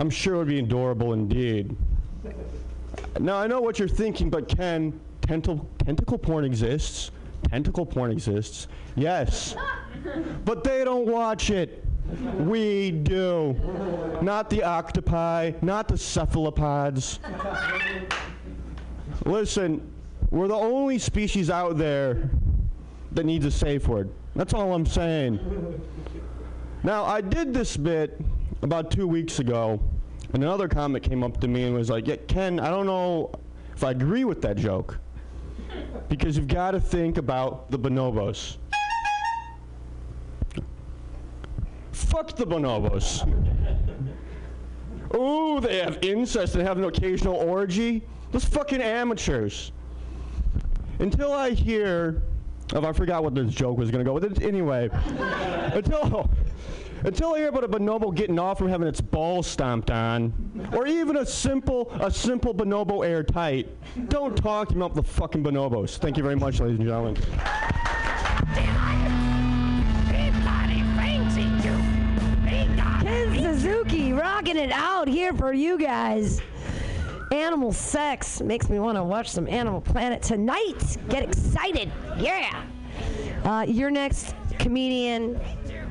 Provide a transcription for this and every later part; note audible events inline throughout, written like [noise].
I'm sure it would be adorable indeed. Now, I know what you're thinking, but Ken, tentacle, tentacle porn exists. Tentacle porn exists. Yes. but they don't watch it. We do. Not the octopi, not the cephalopods. Listen, we're the only species out there that needs a safe word. That's all I'm saying. Now, I did this bit about two weeks ago, and another comic came up to me and was like, yeah, Ken, I don't know if I agree with that joke. Because you've got to think about the bonobos. Fuck the bonobos. Ooh, they have incest and have an occasional orgy. Those fucking amateurs. Until I hear, oh, I forgot what this joke was gonna go with. Anyway, until until I hear about a bonobo getting off from having its balls stomped on, or even a simple a simple bonobo airtight, don't talk to me about the fucking bonobos. Thank you very much, ladies and gentlemen. Ken Suzuki rocking it out here for you guys. Animal sex makes me want to watch some Animal Planet tonight. Get excited. Yeah. Uh, your next comedian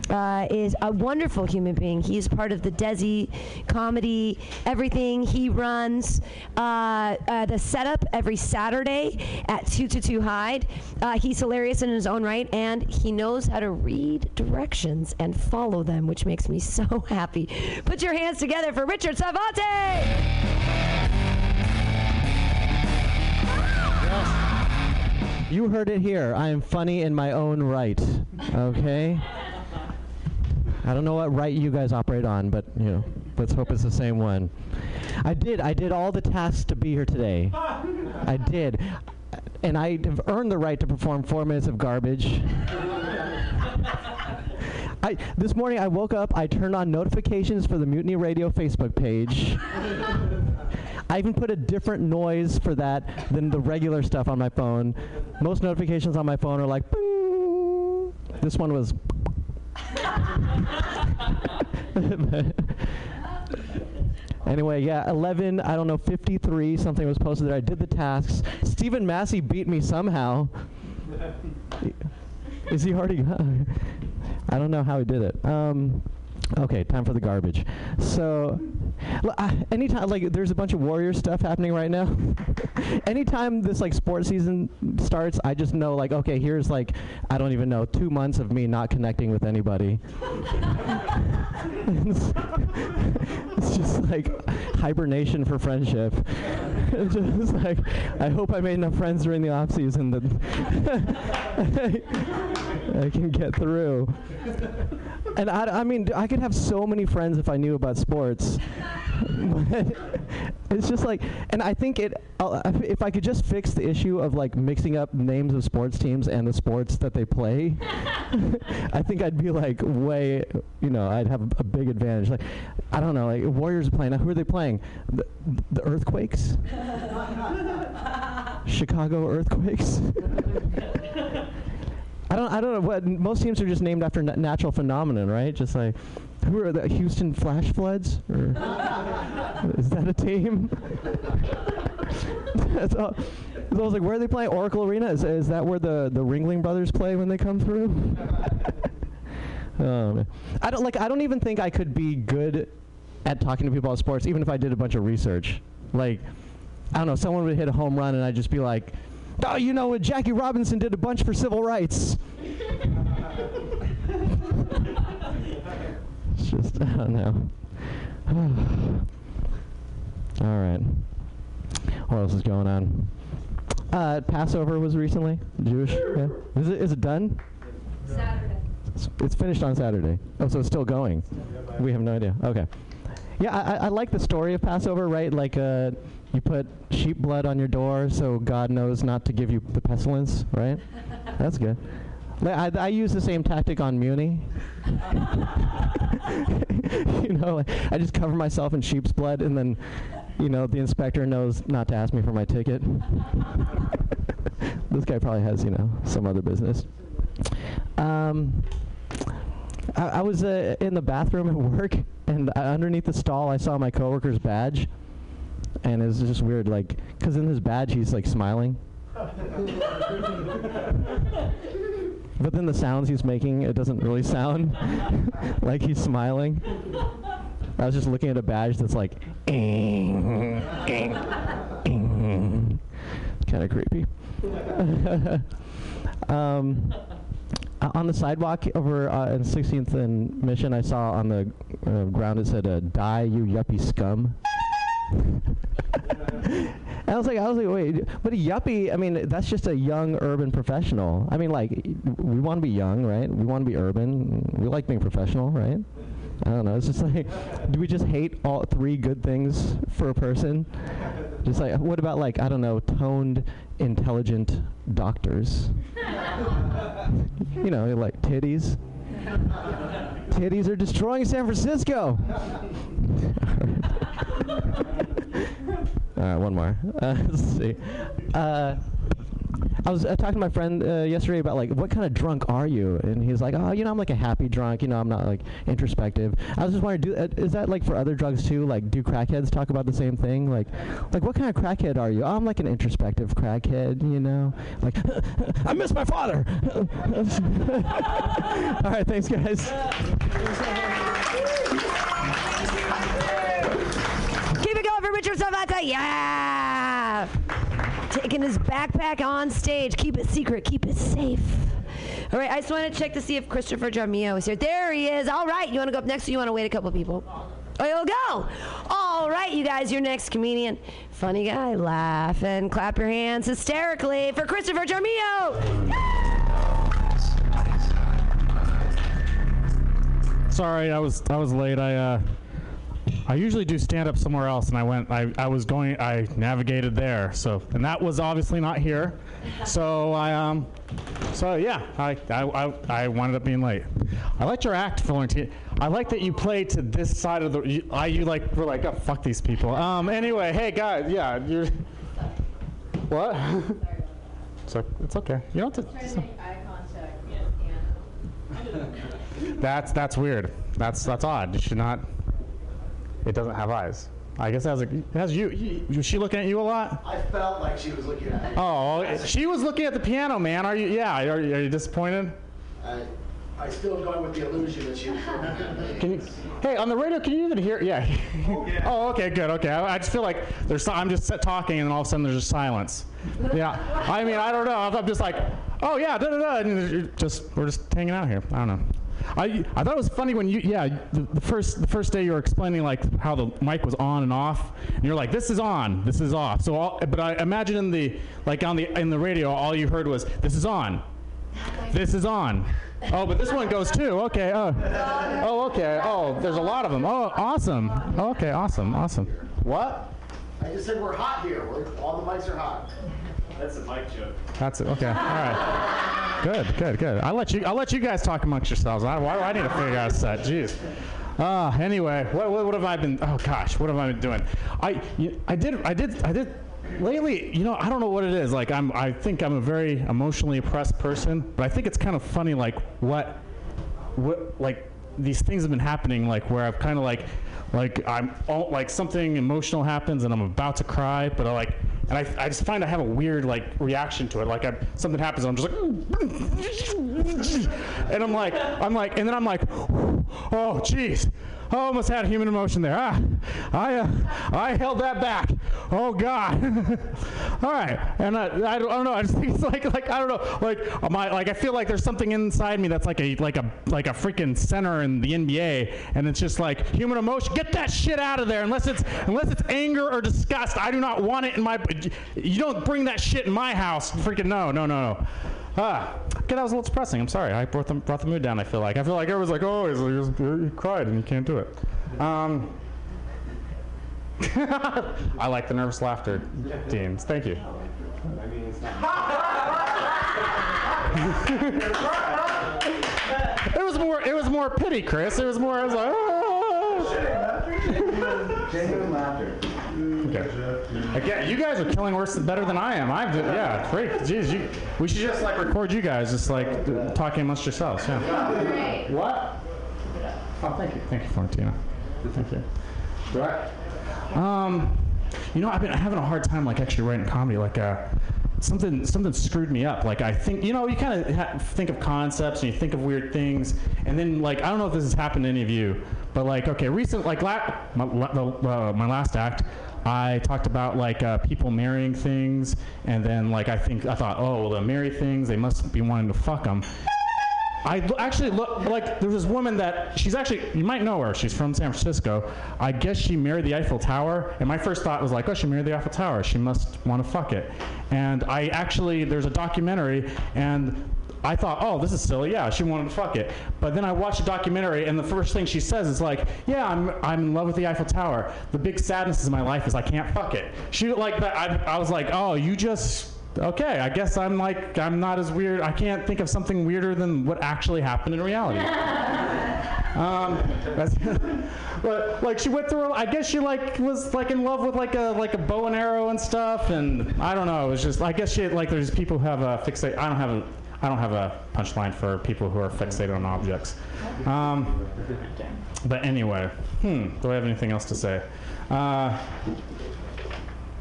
uh, is a wonderful human being. He's part of the Desi comedy, everything. He runs uh, uh, the setup every Saturday at 222 Hyde. Uh, he's hilarious in his own right, and he knows how to read directions and follow them, which makes me so [laughs] happy. Put your hands together for Richard Savante! You heard it here. I am funny in my own right. Okay? I don't know what right you guys operate on, but you know, let's hope it's the same one. I did. I did all the tasks to be here today. I did. And I have earned the right to perform four minutes of garbage. [laughs] I, this morning I woke up, I turned on notifications for the Mutiny Radio Facebook page. I even put a different noise for that than the regular stuff on my phone. Most notifications on my phone are like, Bing. this one was. [laughs] anyway, yeah, 11, I don't know, 53, something was posted there. I did the tasks. Stephen Massey beat me somehow. [laughs] Is he already? [laughs] I don't know how he did it. Um, okay, time for the garbage. So, uh, anytime like there's a bunch of Warrior stuff happening right now. [laughs] anytime this like sports season starts, I just know like okay, here's like I don't even know two months of me not connecting with anybody. [laughs] it's, it's just like hibernation for friendship. it's [laughs] just like I hope I made enough friends during the off season that I can get through. And I, I mean, I could have so many friends if I knew about sports. [laughs] it's just like, and I think it. Uh, if I could just fix the issue of like mixing up names of sports teams and the sports that they play, [laughs] I think I'd be like way, you know, I'd have a, a big advantage. Like, I don't know, like Warriors are playing. Now, who are they playing? The, the Earthquakes. [laughs] Chicago Earthquakes. I don't. I don't know what. Most teams are just named after na- natural phenomenon, right? Just like, who are the Houston Flash Floods? Or is that a team? [laughs] So I was like, where are they playing? Oracle Arena? Is, is that where the the Ringling Brothers play when they come through? [laughs] Oh, man. I don't like. I don't even think I could be good at talking to people about sports, even if I did a bunch of research. Like, I don't know. Someone would hit a home run, and I'd just be like Oh, you know, what Jackie Robinson did a bunch for civil rights. [laughs] it's just, [laughs] I don't know. [sighs] All right. What else is going on? Uh, Passover was recently Jewish. Yeah. Is it is it done? Saturday. It's, it's finished on Saturday. Oh, so it's still going. We have no idea. Okay. Yeah, I, I like the story of Passover, right? Like, uh, you put sheep blood on your door so God knows not to give you the pestilence, right? [laughs] That's good. I, I use the same tactic on Muni. [laughs] you know, like, I just cover myself in sheep's blood, and then, you know, the inspector knows not to ask me for my ticket. [laughs] this guy probably has, you know, some other business. Um, I, I was uh, in the bathroom at work, and uh, underneath the stall, I saw my coworker's badge, and it was just weird, like, because in his badge he's like smiling. [laughs] but then the sounds he's making, it doesn't really sound [laughs] like he's smiling. I was just looking at a badge that's like, kind of creepy. [laughs] um, on the sidewalk over uh, in 16th and Mission, I saw on the uh, ground it said, uh, "Die, you yuppie scum." I was like, I was like, wait, but a yuppie? I mean, that's just a young urban professional. I mean, like, we want to be young, right? We want to be urban. We like being professional, right? I don't know. It's just like, do we just hate all three good things for a person? Just like, what about like, I don't know, toned, intelligent doctors? [laughs] you know, like titties. Titties are destroying San Francisco. [laughs] All right, one more. Uh, [laughs] let's see. Uh, I was uh, talking to my friend uh, yesterday about like what kind of drunk are you, and he's like, oh, you know, I'm like a happy drunk. You know, I'm not like introspective. I was just wondering, do, uh, is that like for other drugs too? Like, do crackheads talk about the same thing? Like, like what kind of crackhead are you? Oh, I'm like an introspective crackhead. You know, like [laughs] I miss my father. [laughs] All right, thanks, guys. Keep it going for Richard Savata. Yeah. Taking his backpack on stage. Keep it secret. Keep it safe. All right, I just want to check to see if Christopher Jamio is here. There he is. All right, you want to go up next or you want to wait a couple people? Oh, you'll go. All right, you guys, your next comedian. Funny guy. Laugh and clap your hands hysterically for Christopher Jamio. Sorry, I was I was late. I uh, I usually do stand up somewhere else, and I went. I, I was going. I navigated there. So and that was obviously not here. So I um. So yeah, I I I, I wound up being late. I liked your act, Florentine. I like that you played to this side of the. You, I you like were like oh fuck these people. Um. Anyway, hey guys, yeah, you're. What? [laughs] So it's okay. You don't have to. That's that's weird. That's that's odd. You should not. It doesn't have eyes. I guess it has, a, it has you. Was she looking at you a lot? I felt like she was looking at me. Oh, she was looking at the piano, man. Are you? Yeah. Are, you- are you disappointed? I, I still am going with the illusion that she was [laughs] Can you? Hey, on the radio, can you even hear? Yeah. Oh, [laughs] oh okay, good. Okay. I, I just feel like there's. I'm just talking, and then all of a sudden there's just silence. Yeah. I mean, I don't know. I'm just like, oh yeah, da da da, and just we're just hanging out here. I don't know. I, I thought it was funny when you yeah the, the first the first day you were explaining like how the mic was on and off and you're like this is on. This is off. So all, but I imagine in the like on the in the radio all you heard was this is on. This is on. Oh but this one goes too. Okay oh. Oh okay. Oh there's a lot of them oh awesome. Okay awesome awesome. What? I just said we're hot here. We're, all the mics are hot. That's a mic joke. That's it okay all right good good good I'll let you I'll let you guys talk amongst yourselves I, why do I need to figure out a set jeez Ah, anyway, what, what, what have I been? Oh gosh, what have I been doing? I, I did, I did, I did. Lately, you know, I don't know what it is. Like, I'm, I think I'm a very emotionally oppressed person, but I think it's kind of funny, like what, what, like these things have been happening, like where I've kind of like, like I'm, all, like something emotional happens and I'm about to cry, but I like, and I, I just find I have a weird like reaction to it. Like I, something happens, and I'm just like, [laughs] and I'm like, I'm like, and then I'm like, oh, jeez. I almost had human emotion there. Ah, I, uh, I held that back. Oh God. [laughs] All right, and I, I, don't, I don't know. I just think it's like, like I don't know, like I, like I feel like there's something inside me that's like a, like a, like a freaking center in the NBA, and it's just like human emotion. Get that shit out of there, unless it's, unless it's anger or disgust. I do not want it in my. You don't bring that shit in my house. Freaking no, no, no, no. Ah, okay, that was a little depressing. I'm sorry. I brought the, brought the mood down. I feel like I feel like everyone's like, oh, he's, he's, he cried and you can't do it. Um, [laughs] I like the nervous laughter, Deans. Thank you. [laughs] it was more. It was more pity, Chris. It was more. I was like, ah. Genuine laughter. Okay. Again, you guys are killing worse better than I am. I'm yeah, great. Jeez, you, we should just like record you guys, just like talking amongst yourselves. Yeah. What? Oh, thank you. Thank you, Florentina. Thank you. Right. Um, you know, I've been having a hard time, like, actually writing comedy. Like, uh, something something screwed me up. Like, I think, you know, you kind of ha- think of concepts and you think of weird things, and then, like, I don't know if this has happened to any of you, but like, okay, recent, like, la- my, la- the, uh, my last act, I talked about like uh, people marrying things, and then like I think I thought, oh, well, they marry things, they must be wanting to fuck them. I l- actually look like there's this woman that she's actually you might know her. She's from San Francisco. I guess she married the Eiffel Tower, and my first thought was like, oh, she married the Eiffel Tower. She must want to fuck it. And I actually there's a documentary, and I thought, oh, this is silly. Yeah, she wanted to fuck it. But then I watched a documentary, and the first thing she says is like, yeah, I'm, I'm in love with the Eiffel Tower. The big sadness in my life is I can't fuck it. She like that. I, I was like, oh, you just okay. I guess I'm like I'm not as weird. I can't think of something weirder than what actually happened in reality. [laughs] Um, [laughs] but like she went through. I guess she like was like in love with like a like a bow and arrow and stuff. And I don't know. It was just I guess she like there's people who have a fixate. I don't have a I don't have a punchline for people who are fixated on objects. Um, but anyway, hmm. Do I have anything else to say? Uh,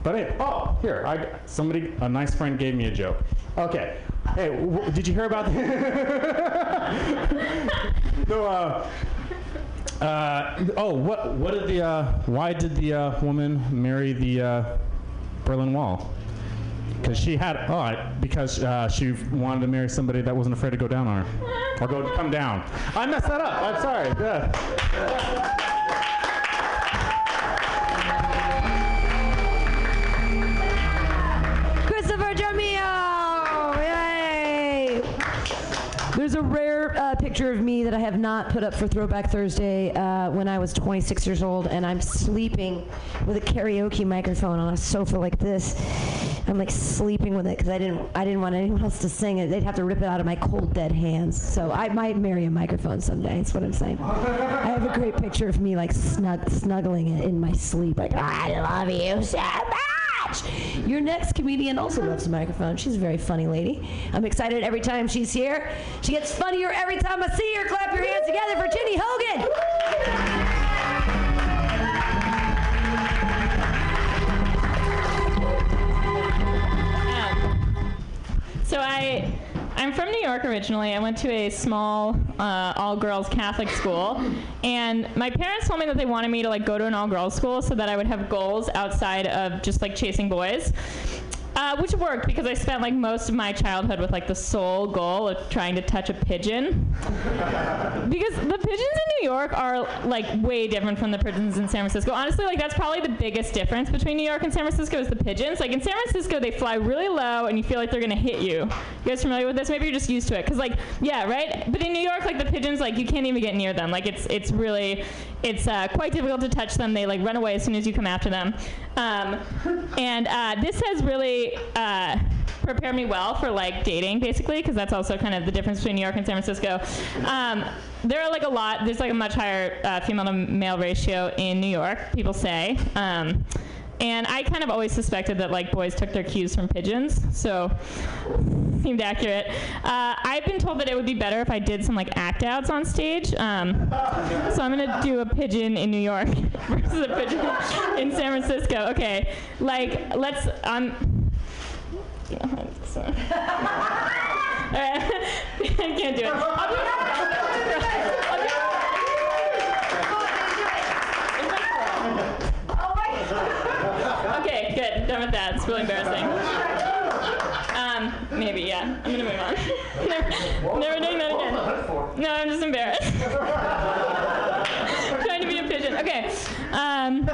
but hey, oh, here, I somebody, a nice friend gave me a joke. Okay, hey, did you hear about? [laughs] no, uh, uh, oh, what, what did the, uh, why did the uh, woman marry the uh, Berlin Wall? Because she had, oh, I, because uh, she wanted to marry somebody that wasn't afraid to go down on her, or go come down. I messed that up. I'm sorry. Yeah. Christopher Jamio! Yay! There's a rare uh, picture of me that I have not put up for Throwback Thursday uh, when I was 26 years old, and I'm sleeping with a karaoke microphone on a sofa like this. I'm like sleeping with it because I didn't I didn't want anyone else to sing it. They'd have to rip it out of my cold dead hands. So I might marry a microphone someday. That's what I'm saying. I have a great picture of me like snug, snuggling it in my sleep, like I love you so much. Your next comedian also loves a microphone. She's a very funny lady. I'm excited every time she's here. She gets funnier every time I see her. Clap your hands together for Jenny Hogan. So I, I'm from New York originally. I went to a small uh, all-girls Catholic school, and my parents told me that they wanted me to like go to an all-girls school so that I would have goals outside of just like chasing boys. Uh, which worked because I spent like most of my childhood with like the sole goal of trying to touch a pigeon. [laughs] because the pigeons in New York are like way different from the pigeons in San Francisco. Honestly, like that's probably the biggest difference between New York and San Francisco is the pigeons. Like in San Francisco, they fly really low and you feel like they're gonna hit you. You guys familiar with this? Maybe you're just used to it. Cause like yeah, right. But in New York, like the pigeons, like you can't even get near them. Like it's it's really it's uh, quite difficult to touch them. They like run away as soon as you come after them. Um, and uh, this has really uh, prepared me well for like dating, basically, because that's also kind of the difference between New York and San Francisco. Um, there are like a lot. There's like a much higher uh, female to male ratio in New York. People say. Um, and I kind of always suspected that like boys took their cues from pigeons, so seemed accurate. Uh, I've been told that it would be better if I did some like act outs on stage. Um, so I'm gonna do a pigeon in New York [laughs] versus a pigeon in San Francisco. Okay, like let's. Um. I can't do it. I'll Okay, good. Done with that. It's really embarrassing. Um, maybe, yeah. I'm gonna move on. [laughs] never, never doing that again. No, I'm just embarrassed. [laughs] Trying to be a pigeon. Okay. Um,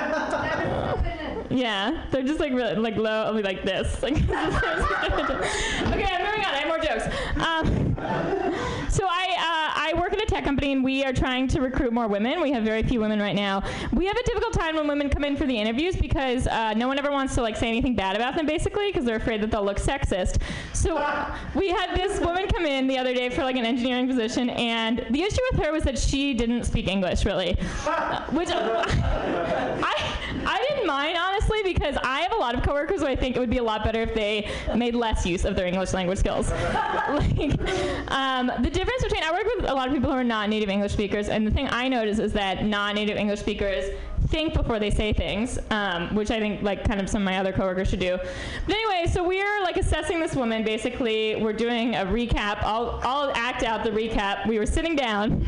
yeah, they're just like really like low, only like this. Like, [laughs] okay, I'm moving on. I have more jokes. Um, so I uh, I work at a tech company and we are trying to recruit more women. We have very few women right now. We have a difficult time when women come in for the interviews because uh, no one ever wants to like say anything bad about them basically because they're afraid that they'll look sexist. So [laughs] we had this woman come in the other day for like an engineering position and the issue with her was that she didn't speak English really, uh, [laughs] which [laughs] I I didn't mind honestly honestly because I have a lot of coworkers who I think it would be a lot better if they made less use of their English language skills. like, um, the difference between I work with a lot of people who are not native English speakers, and the thing I notice is that non-native English speakers think before they say things, um, which I think like kind of some of my other coworkers should do. But anyway, so we're like assessing this woman. Basically, we're doing a recap. I'll I'll act out the recap. We were sitting down.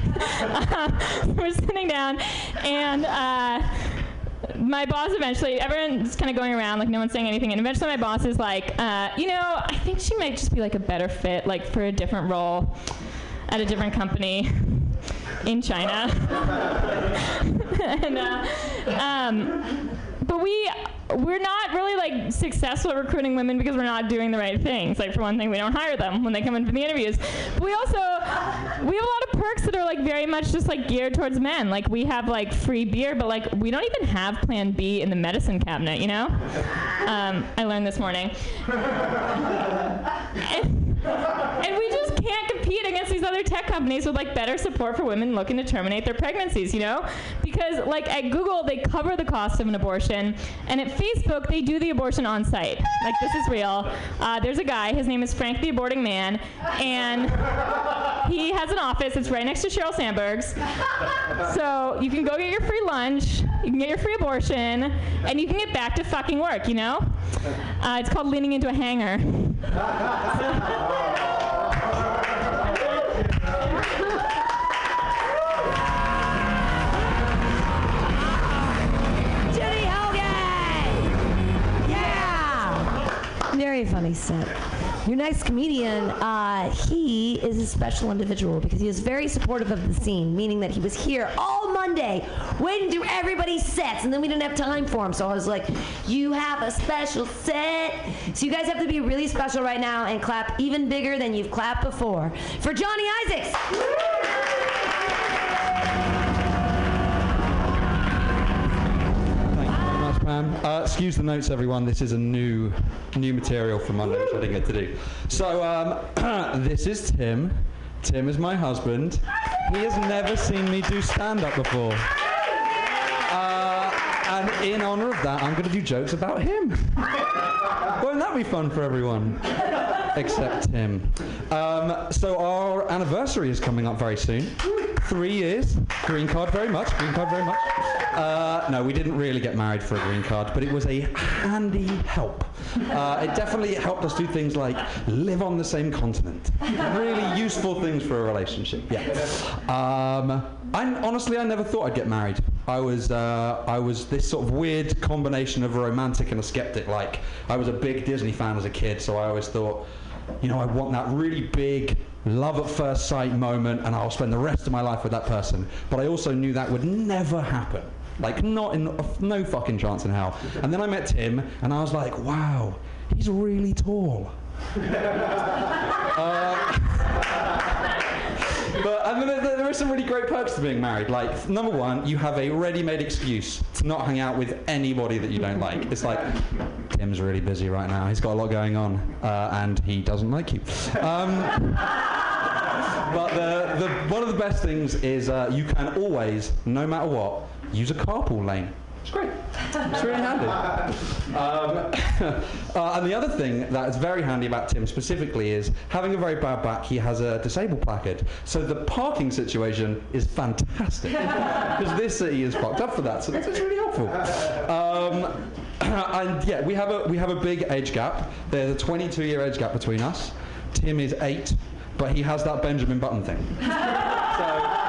[laughs] we were sitting down, and. Uh, my boss eventually, everyone's kind of going around, like no one's saying anything, and eventually my boss is like, uh, you know, I think she might just be like a better fit, like for a different role at a different company in China. [laughs] and, uh, um, but we we're not really like successful at recruiting women because we're not doing the right things. Like for one thing, we don't hire them when they come in for the interviews. But we also we have a lot of perks that are like very much just like geared towards men. Like we have like free beer, but like we don't even have Plan B in the medicine cabinet. You know? Um, I learned this morning. [laughs] and, and we just can't compete against these other tech companies with like better support for women looking to terminate their pregnancies, you know? Because like at Google they cover the cost of an abortion, and at Facebook they do the abortion on site. Like this is real. Uh, there's a guy, his name is Frank the Aborting Man, and he has an office. It's right next to Sheryl Sandberg's. So you can go get your free lunch, you can get your free abortion, and you can get back to fucking work. You know? Uh, it's called leaning into a hanger. [laughs] Very funny set. Your next comedian, uh, he is a special individual because he is very supportive of the scene, meaning that he was here all Monday waiting through everybody's sets, and then we didn't have time for him. So I was like, You have a special set. So you guys have to be really special right now and clap even bigger than you've clapped before. For Johnny Isaacs! Pam. Uh, excuse the notes, everyone. This is a new, new material for Monday, which I didn't get to do. So um, [clears throat] this is Tim. Tim is my husband. He has never seen me do stand-up before. Uh, and in honor of that, I'm going to do jokes about him. Won't that be fun for everyone? Except Tim. Um, so our anniversary is coming up very soon. Three years. Green card very much. Green card very much. Uh, no, we didn't really get married for a green card, but it was a handy help. Uh, it definitely helped us do things like live on the same continent. Really useful things for a relationship. Yeah. Um, I honestly, I never thought I'd get married. I was, uh, I was this sort of weird combination of a romantic and a skeptic. Like, I was a big Disney fan as a kid, so I always thought, you know, I want that really big love at first sight moment, and I'll spend the rest of my life with that person. But I also knew that would never happen. Like, not in no fucking chance in hell. And then I met Tim, and I was like, wow, he's really tall. [laughs] [laughs] But I mean, there, there are some really great perks to being married. Like, number one, you have a ready-made excuse to not hang out with anybody that you don't like. It's like, Tim's really busy right now. He's got a lot going on, uh, and he doesn't like you. Um, [laughs] but the, the, one of the best things is uh, you can always, no matter what, use a carpool lane. It's great. It's really handy. Um, [coughs] uh, and the other thing that is very handy about Tim specifically is having a very bad back, he has a disabled placard. So the parking situation is fantastic. [laughs] Because this city is fucked up for that. So that's really helpful. Um, [coughs] and yeah, we have a we have a big age gap. There's a 22 year age gap between us. Tim is eight, but he has that Benjamin Button thing. [laughs] So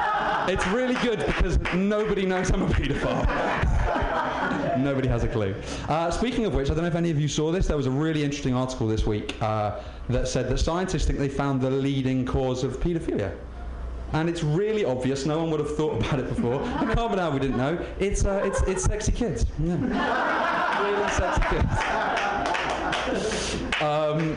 it's really good because nobody knows I'm a paedophile. [laughs] Nobody has a clue. Uh, speaking of which, I don't know if any of you saw this. There was a really interesting article this week uh, that said that scientists think they found the leading cause of paedophilia. And it's really obvious. No one would have thought about it before. I can't believe we didn't know. It's uh, it's it's sexy kids. Yeah. really sexy kids. Um,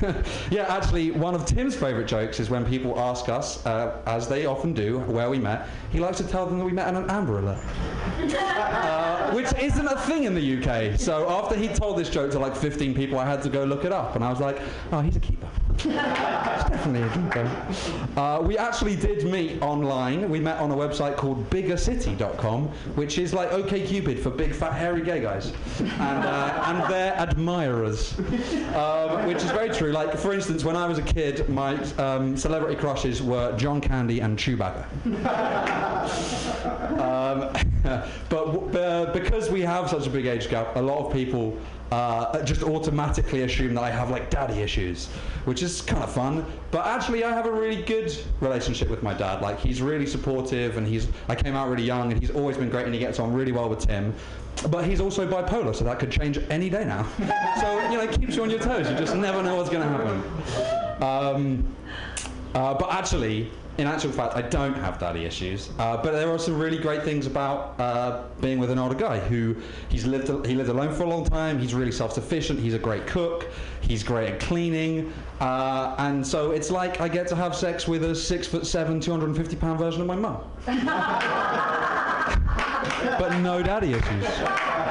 [laughs] yeah, actually, one of Tim's favourite jokes is when people ask us, uh, as they often do, where we met. He likes to tell them that we met on an Amber Alert, [laughs] uh, which isn't a thing in the UK. So after he told this joke to like 15 people, I had to go look it up, and I was like, oh, he's a keeper. Keeper. Uh, we actually did meet online. We met on a website called biggercity.com, which is like OKCupid for big, fat, hairy gay guys, and, uh, and their admirers, um, which is very true. Like, for instance, when I was a kid, my um, celebrity crushes were John Candy and Chewbacca. Um, [laughs] but uh, because we have such a big age gap, a lot of people uh, just automatically assume that I have like daddy issues, which is kind of fun. But actually, I have a really good relationship with my dad. Like he's really supportive, and he's I came out really young, and he's always been great, and he gets on really well with Tim. But he's also bipolar, so that could change any day now. [laughs] so you know, it keeps you on your toes. You just never know what's going to happen. Um, uh, but actually, in actual fact, I don't have daddy issues. Uh, but there are some really great things about uh, being with an older guy who he's lived he lived alone for a long time. He's really self-sufficient. He's a great cook. He's great at cleaning. Uh, and so it's like I get to have sex with a six foot seven, 250 pound version of my mum. [laughs] but no daddy issues.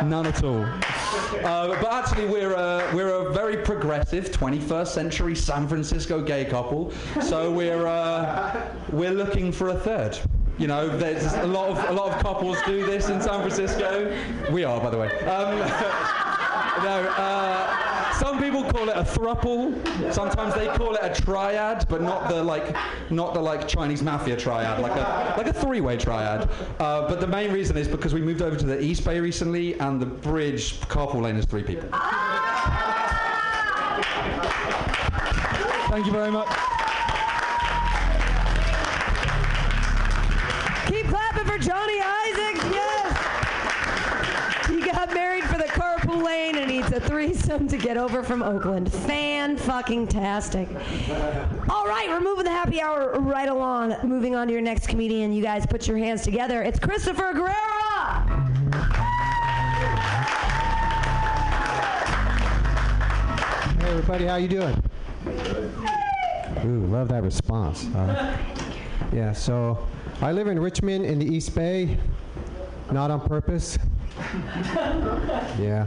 None at all. Uh, but actually, we're a, we're a very progressive 21st century San Francisco gay couple. So we're, uh, we're looking for a third. You know, there's a lot of a lot of couples do this in San Francisco. We are, by the way. Um, [laughs] no, uh, some people call it a thruple. Sometimes they call it a triad, but not the like, not the like Chinese mafia triad, like a like a three-way triad. Uh, but the main reason is because we moved over to the East Bay recently, and the bridge carpool lane is three people. Thank you very much. Keep clapping for Johnny Isaacs. Yes. He got married for lane and needs a threesome to get over from Oakland. Fan fucking tastic. All right, we're moving the happy hour right along. Moving on to your next comedian. You guys put your hands together. It's Christopher Guerrera. Hey everybody, how you doing? Ooh, love that response. Uh, yeah, so I live in Richmond in the East Bay, not on purpose. [laughs] yeah.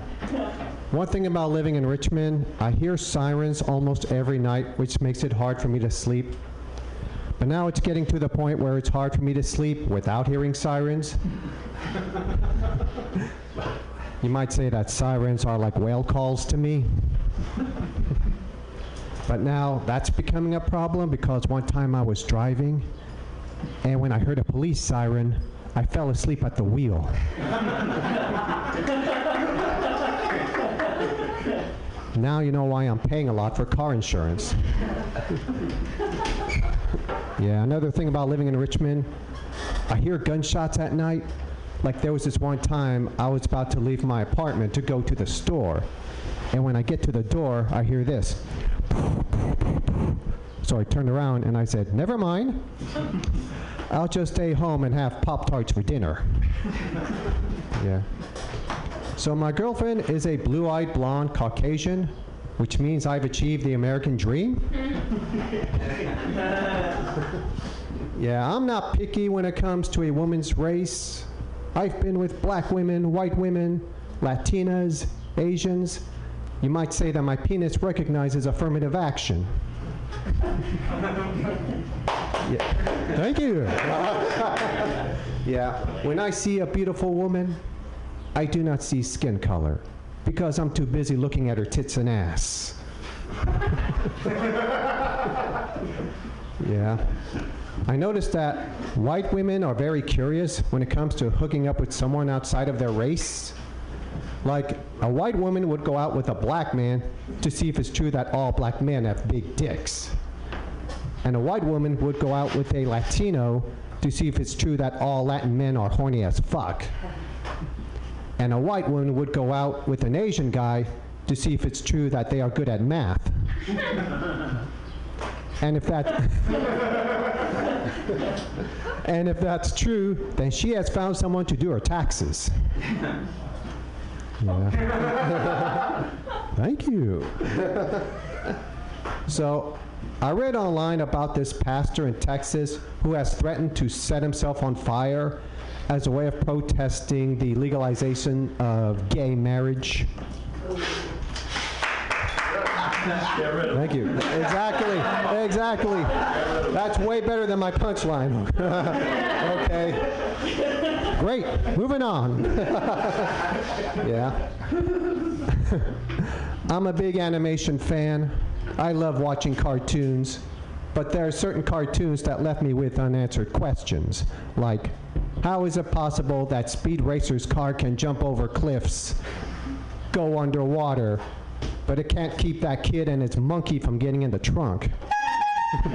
One thing about living in Richmond, I hear sirens almost every night, which makes it hard for me to sleep. But now it's getting to the point where it's hard for me to sleep without hearing sirens. you might say that sirens are like whale calls to me. But now that's becoming a problem because one time I was driving and when I heard a police siren, I fell asleep at the wheel. now you know why I'm paying a lot for car insurance. yeah, another thing about living in Richmond, I hear gunshots at night. Like there was this one time I was about to leave my apartment to go to the store. And when I get to the door, I hear this. So I turned around and I said, Never mind. I'll just stay home and have Pop Tarts for dinner. [laughs] yeah. So my girlfriend is a blue eyed blonde Caucasian, which means I've achieved the American dream. [laughs] yeah, I'm not picky when it comes to a woman's race. I've been with black women, white women, Latinas, Asians. You might say that my penis recognizes affirmative action. Yeah. Thank you. [laughs] yeah. When I see a beautiful woman, I do not see skin color because I'm too busy looking at her tits and ass. [laughs] yeah. I noticed that white women are very curious when it comes to hooking up with someone outside of their race. Like, a white woman would go out with a black man to see if it's true that all black men have big dicks. And a white woman would go out with a Latino to see if it's true that all Latin men are horny as fuck. And a white woman would go out with an Asian guy to see if it's true that they are good at math. [laughs] and if that [laughs] and if that's true, then she has found someone to do her taxes. [laughs] Yeah. [laughs] Thank you. [laughs] So, I read online about this pastor in Texas who has threatened to set himself on fire as a way of protesting the legalization of gay marriage. Thank you. Exactly. Exactly. That's way better than my punchline. [laughs] okay. Great. Moving on. [laughs] yeah. [laughs] I'm a big animation fan. I love watching cartoons, but there are certain cartoons that left me with unanswered questions, like how is it possible that Speed Racer's car can jump over cliffs, go underwater, but it can't keep that kid and its monkey from getting in the trunk? [laughs]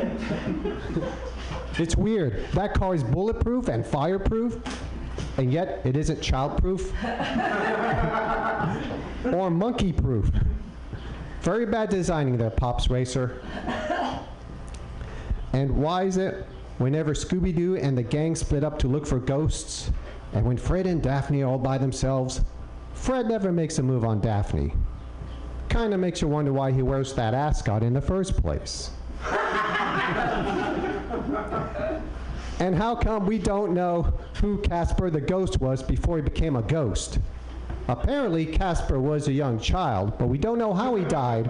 it's weird. That car is bulletproof and fireproof, and yet it isn't childproof [laughs] or monkey proof. Very bad designing there, Pops Racer. And why is it whenever Scooby Doo and the gang split up to look for ghosts, and when Fred and Daphne are all by themselves, Fred never makes a move on Daphne? Kind of makes you wonder why he wears that ascot in the first place. [laughs] and how come we don't know who Casper the ghost was before he became a ghost? Apparently, Casper was a young child, but we don't know how he died.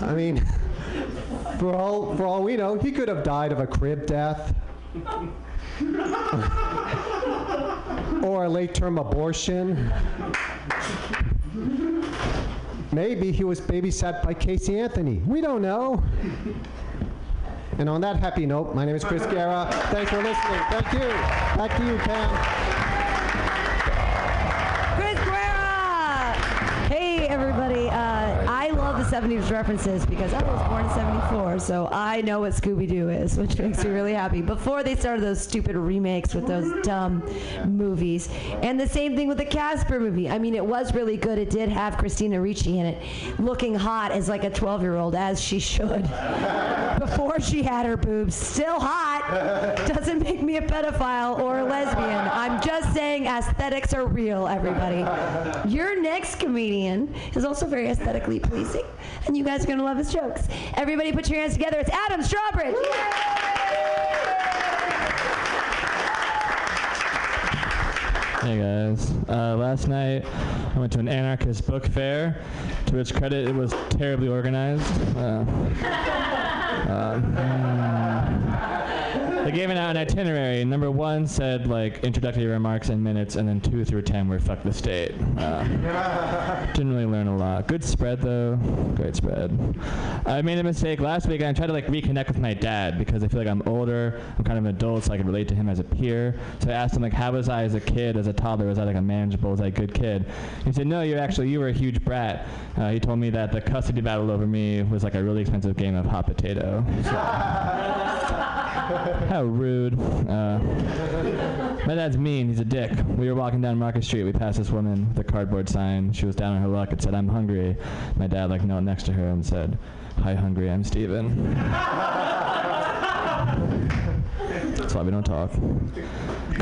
I mean, for all, for all we know, he could have died of a crib death. or a late term abortion. Maybe he was babysat by Casey Anthony. We don't know. And on that happy note, my name is Chris Guerra. Thanks for listening. Thank you. Back to you, Pam. 70s references because I was born in 74, so I know what Scooby Doo is, which [laughs] makes me really happy. Before they started those stupid remakes with those dumb movies. And the same thing with the Casper movie. I mean, it was really good. It did have Christina Ricci in it, looking hot as like a 12 year old, as she should. [laughs] Before she had her boobs. Still hot. [laughs] Doesn't make me a pedophile or a lesbian. I'm just saying aesthetics are real, everybody. Your next comedian is also very aesthetically pleasing, and you guys are going to love his jokes. Everybody put your hands together. It's Adam Strawbridge. Hey guys. Uh, last night I went to an anarchist book fair. To its credit, it was terribly organized. Uh, uh. [laughs] they gave it out an itinerary. Number one said like introductory remarks in minutes, and then two through ten were fuck the state. Uh, didn't really learn a lot. Good spread though. Great spread. I made a mistake last week, and I tried to like reconnect with my dad because I feel like I'm older. I'm kind of an adult, so I can relate to him as a peer. So I asked him like, how was I as a kid, as a toddler? Was I like a manageable, was I a good kid? He said, no, you're actually you were a huge brat. Uh, he told me that the custody battle over me was like a really expensive game of hot potato. [laughs] [laughs] How rude. Uh, my dad's mean. He's a dick. We were walking down Market Street. We passed this woman with a cardboard sign. She was down on her luck. It said, I'm hungry. My dad like knelt next to her and said, Hi, hungry. I'm Steven. [laughs] That's why we don't talk.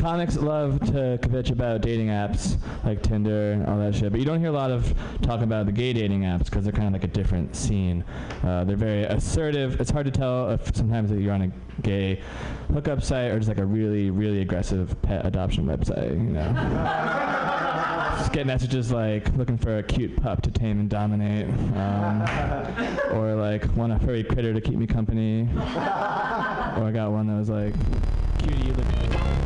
Comics love to kvetch about dating apps like Tinder and all that shit, but you don't hear a lot of talk about the gay dating apps because they're kind of like a different scene. Uh, they're very assertive. It's hard to tell if sometimes that you're on a gay hookup site or just like a really, really aggressive pet adoption website. You know, [laughs] just get messages like looking for a cute pup to tame and dominate, um, or like want a furry critter to keep me company. Or I got one that was like, cutie, look.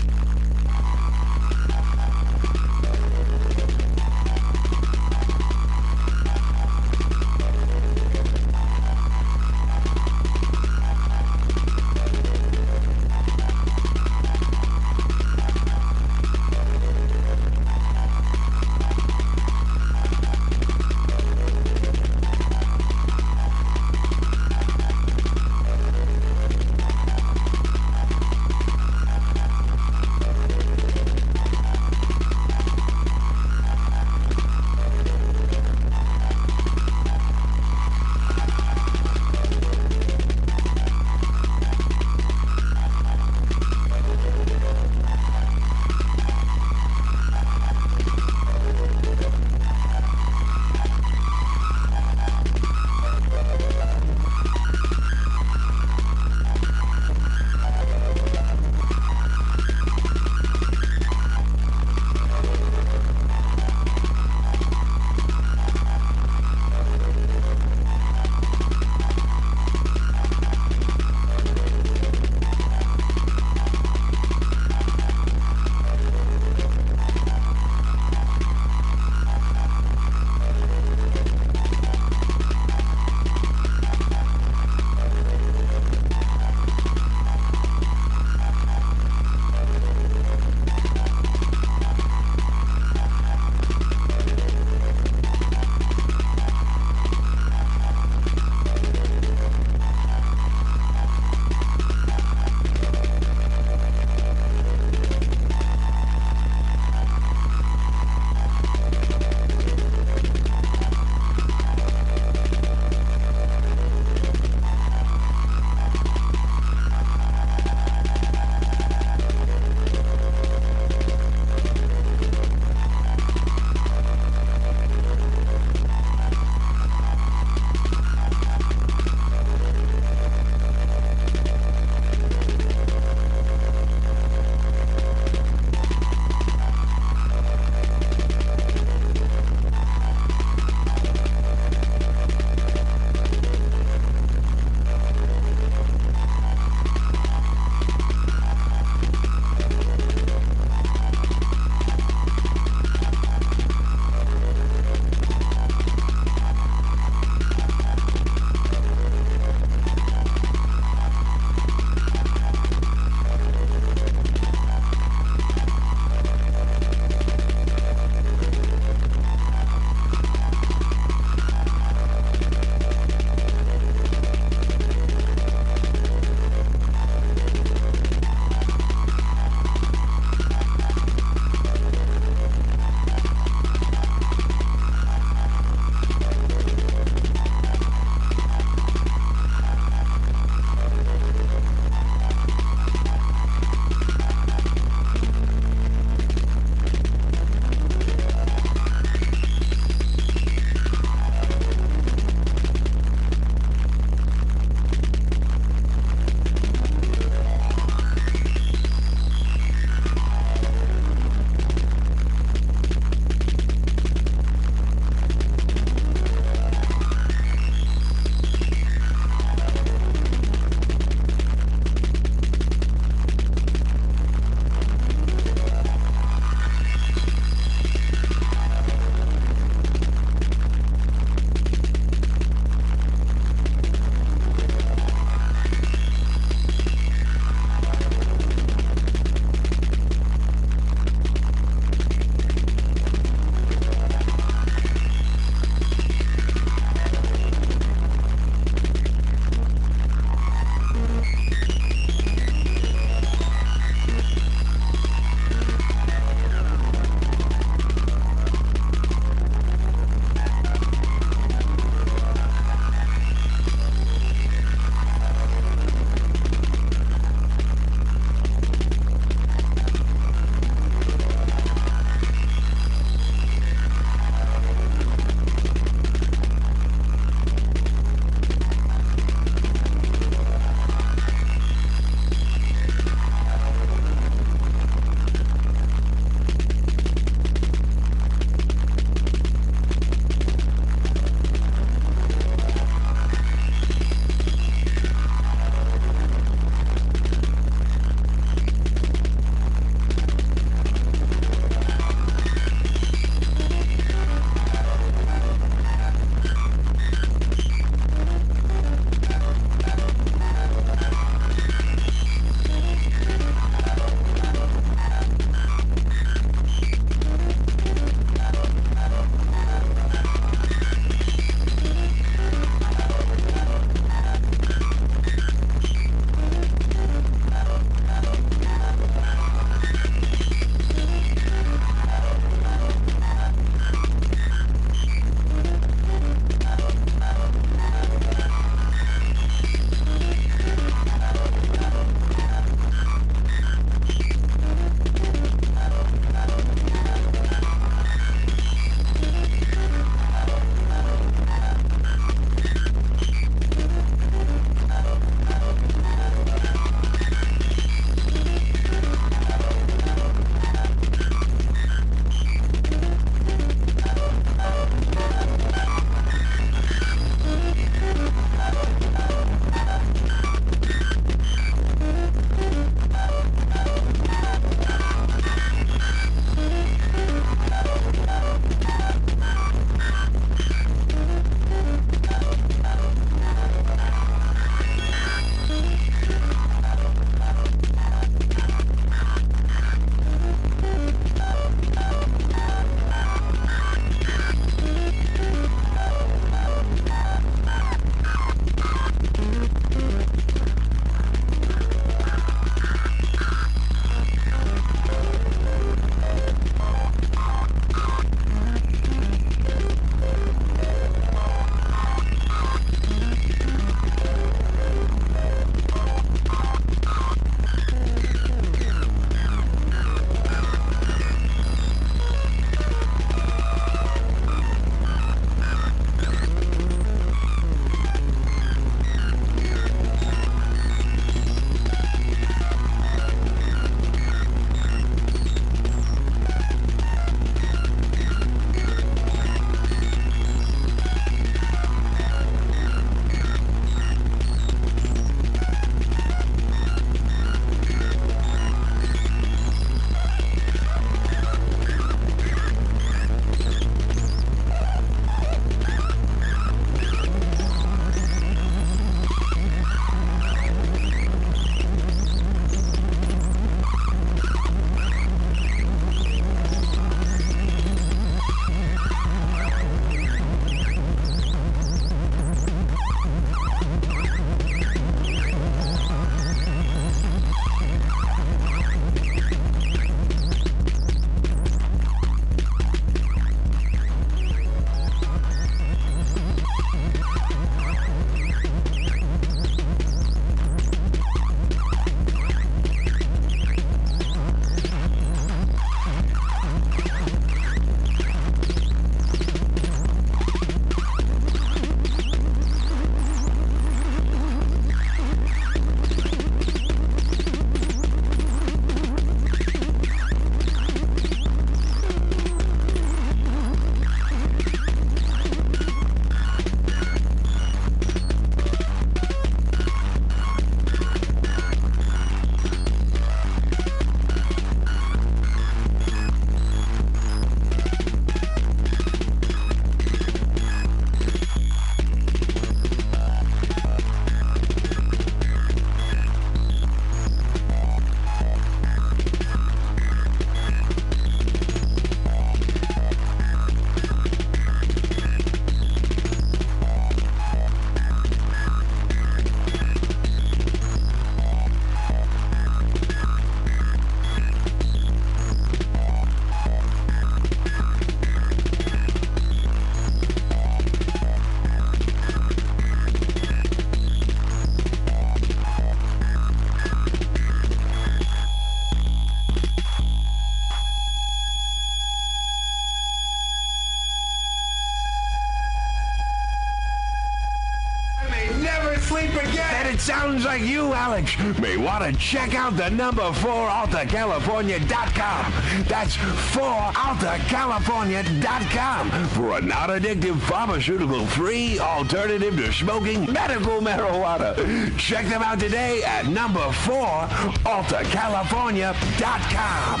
Alex, may want to check out the number 4AltaCalifornia.com. That's 4AltaCalifornia.com for a non-addictive pharmaceutical-free alternative to smoking medical marijuana. Check them out today at number 4AltaCalifornia.com.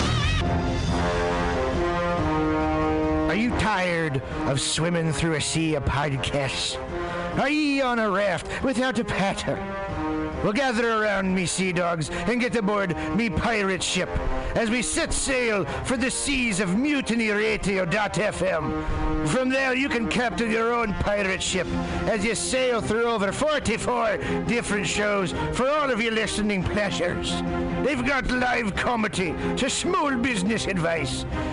Are you tired of swimming through a sea of podcasts? Are ye on a raft without a paddle? Well, gather around me, sea dogs, and get aboard me pirate ship as we set sail for the seas of mutinyradio.fm. From there, you can captain your own pirate ship as you sail through over 44 different shows for all of your listening pleasures. They've got live comedy to small business advice,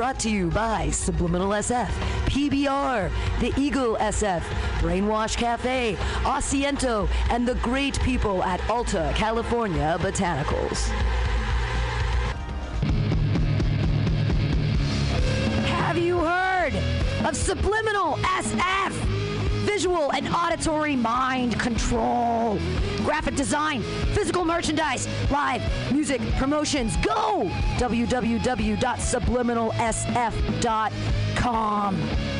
Brought to you by Subliminal SF, PBR, The Eagle SF, Brainwash Cafe, Asiento, and the great people at Alta California Botanicals. Have you heard of Subliminal SF? Visual and auditory mind control, graphic design, physical merchandise, live music promotions. Go! www.subliminalsf.com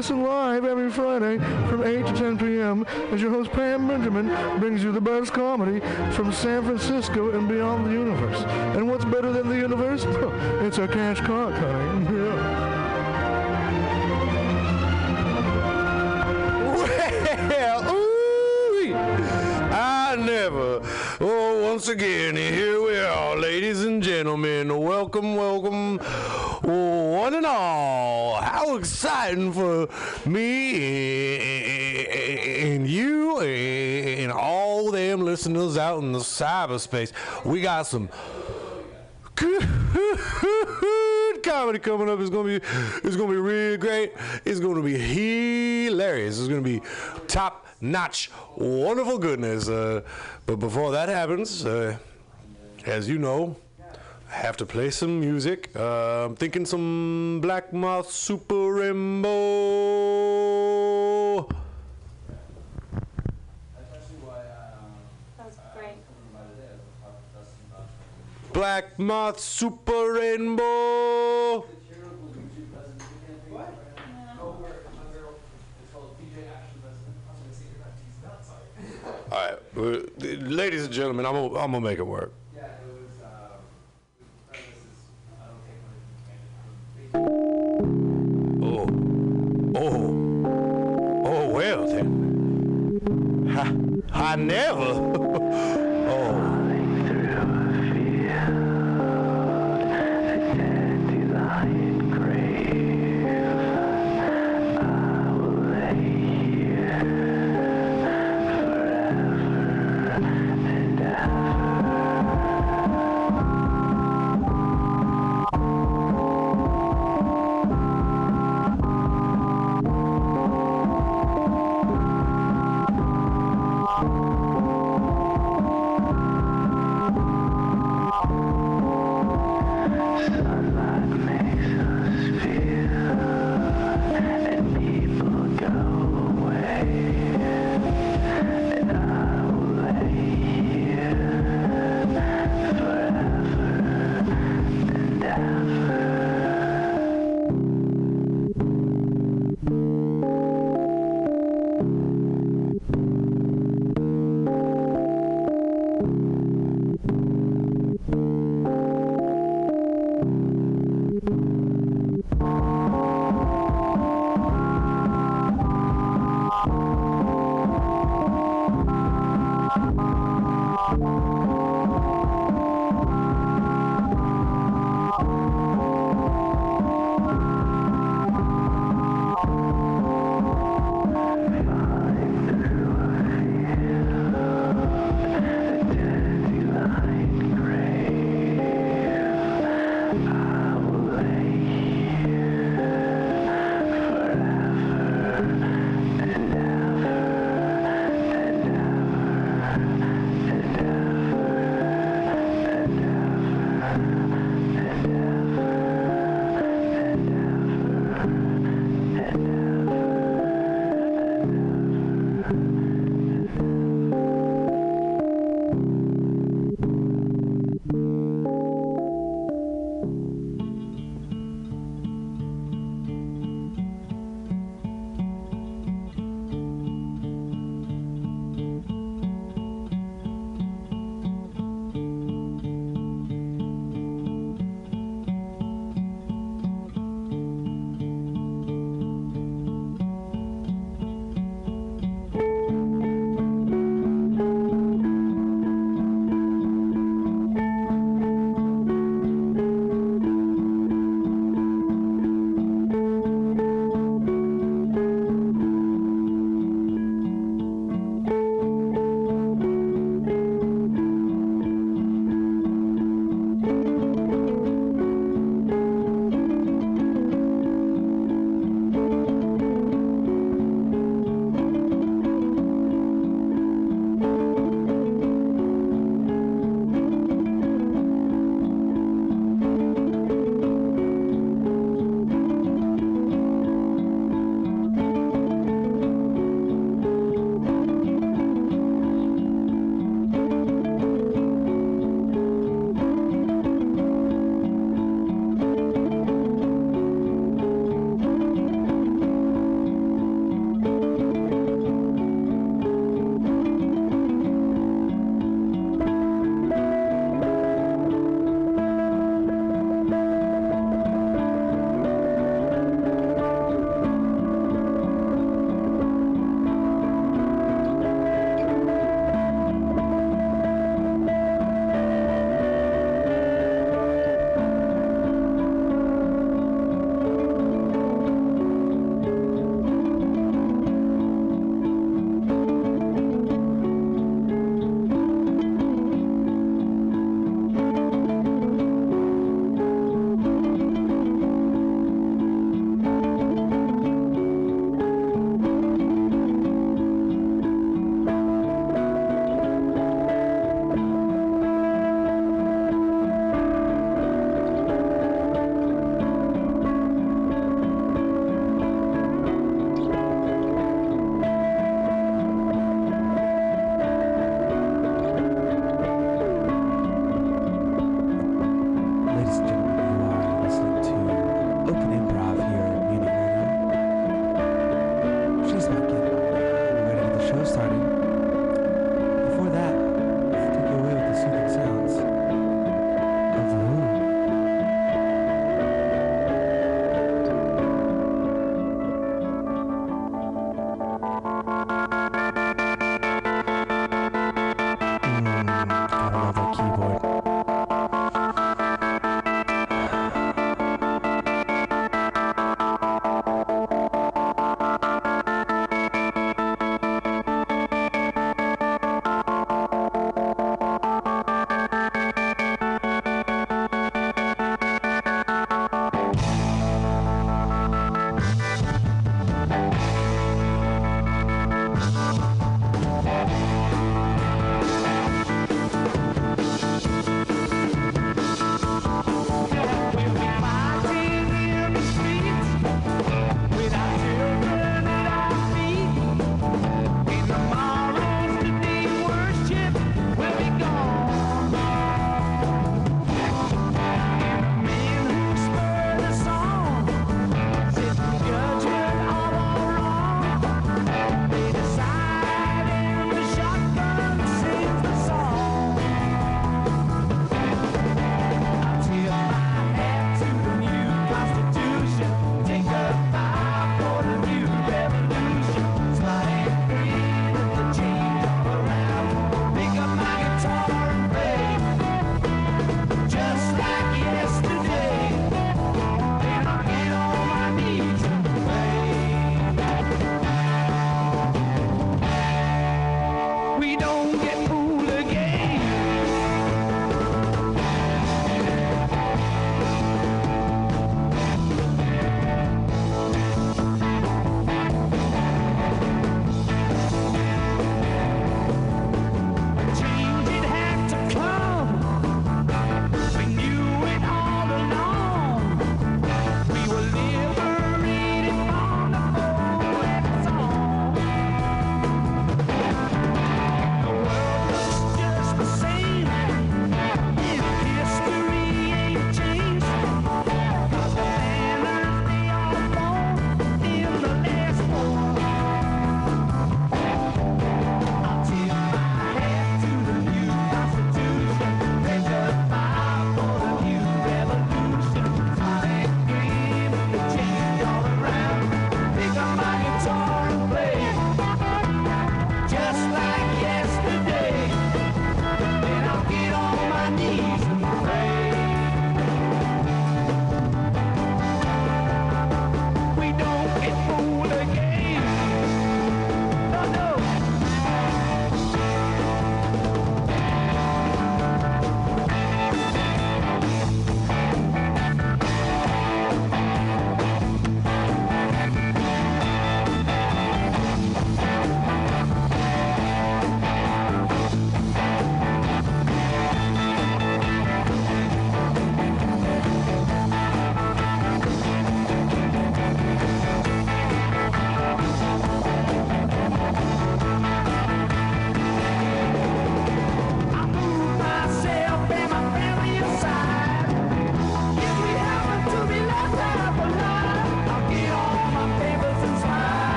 listen live every Friday from 8 to 10 p.m. as your host Pam Benjamin brings you the best comedy from San Francisco and beyond the universe. And what's better than the universe? [laughs] it's a cash cock, honey. [laughs] Yeah. Well, ooh, I never. Oh, once again, here we are, ladies and gentlemen. Welcome, welcome, one and all. How exciting for me and you and all them listeners out in the cyberspace. We got some comedy coming up. It's gonna be it's gonna be really great. It's gonna be hilarious. It's gonna be top notch, wonderful goodness. Uh, but before that happens, uh, as you know, I have to play some music. Uh, I'm thinking some Black Moth Super Rainbow. Black Moth Super Rainbow. All right, well, ladies and gentlemen, I'm gonna, I'm gonna make it work. Oh, oh, oh, well then. I, I never.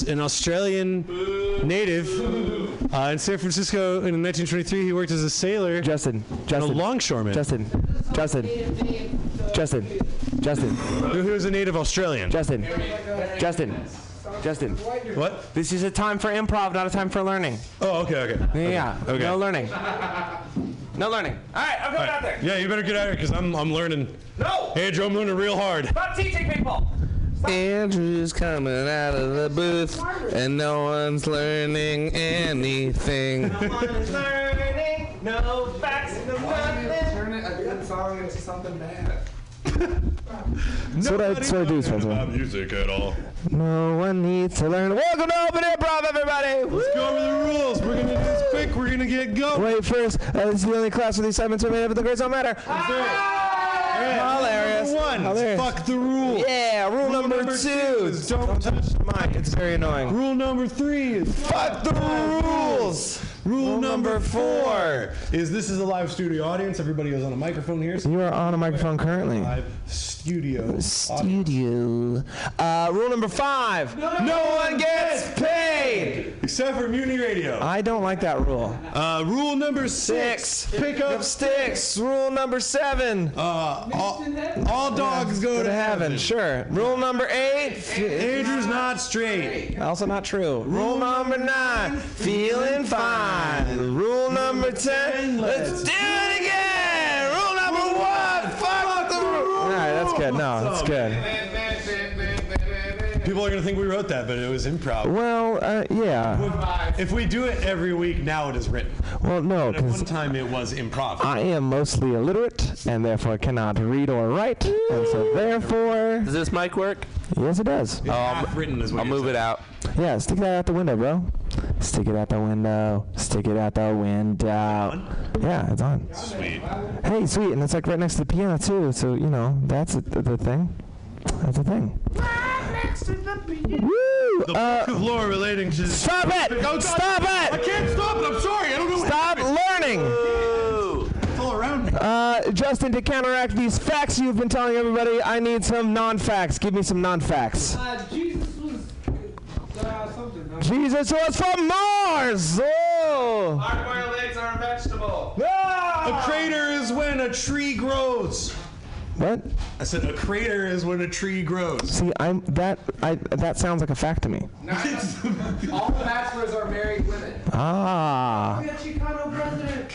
Was an Australian native uh, in San Francisco in 1923. He worked as a sailor. Justin, Justin, a longshoreman. Justin, Justin, Justin, Justin. He was a native Australian. Justin, Justin, Justin. What? This is a time for improv, not a time for learning. Oh, okay, okay. Yeah, Okay. no learning. No learning. All right, I'm going out there. Yeah, you better get out of here because I'm I'm learning. No. Andrew, I'm learning real hard. Stop teaching. Andrew's coming out of the booth, and no one's learning anything. learning, no facts, no nothing. Turn a good song into something bad. That's what I, that's what I do, Spencer. music at all. No one needs to learn. Welcome to Open Improv, everybody. Let's go over the rules. We're gonna do this quick. We're gonna get going. Wait, first, uh, this is the only class where the assignments are made up, but the grades don't matter. Number one. Hilarious. Fuck the rule. Yeah, rule, number, two. is don't touch the mic. It's very annoying. Rule number three is Fuck the rules. Rule number four is this is a live studio audience. Everybody is on a microphone here. So You are on a microphone currently. live studio. Studio. Uh, rule number five. No, one gets paid. Except for Mutiny Radio. I don't like that rule. Uh, rule number six. Six. Pick up sticks. Rule number seven. Uh, all, all dogs go, Go to to heaven. Sure. Rule number eight. Andrew's not straight. Also not true. Rule number nine. Feeling fine. Rule number ten. Let's do it again. Rule number one. Fuck the rule. All right, that's good. No, that's good. People are gonna think we wrote that, but it was improv. Well, uh, yeah. If we do it every week, now it is written. Well, no, But at because one time it was improv. I am mostly illiterate and therefore cannot read or write, and so therefore, Does this mic work? yes, it does. It's half written is what I'll you're move it out. Yeah, stick that out the window, bro. Stick it out the window. Stick it out the window. Yeah, it's on. Sweet. Hey, sweet, and it's like right next to the piano too. So you know that's a, the, the thing. That's the thing. Woo! The Uh, book of lore relating to. stop it! Oh, God. Stop I can't stop it. I'm sorry. I don't know. what Stop happened. learning. It's all around me. Uh, Justin, to counteract these facts you've been telling everybody, I need some non-facts. Give me some non-facts. Jesus Jesus was from Mars. Oh. Hard-boiled eggs are a vegetable. A crater is when a tree grows. What? I said a crater is when a tree grows. See, I'm that. I that sounds like a fact to me. All the bachelors are married women. Ah. We got Chicano president.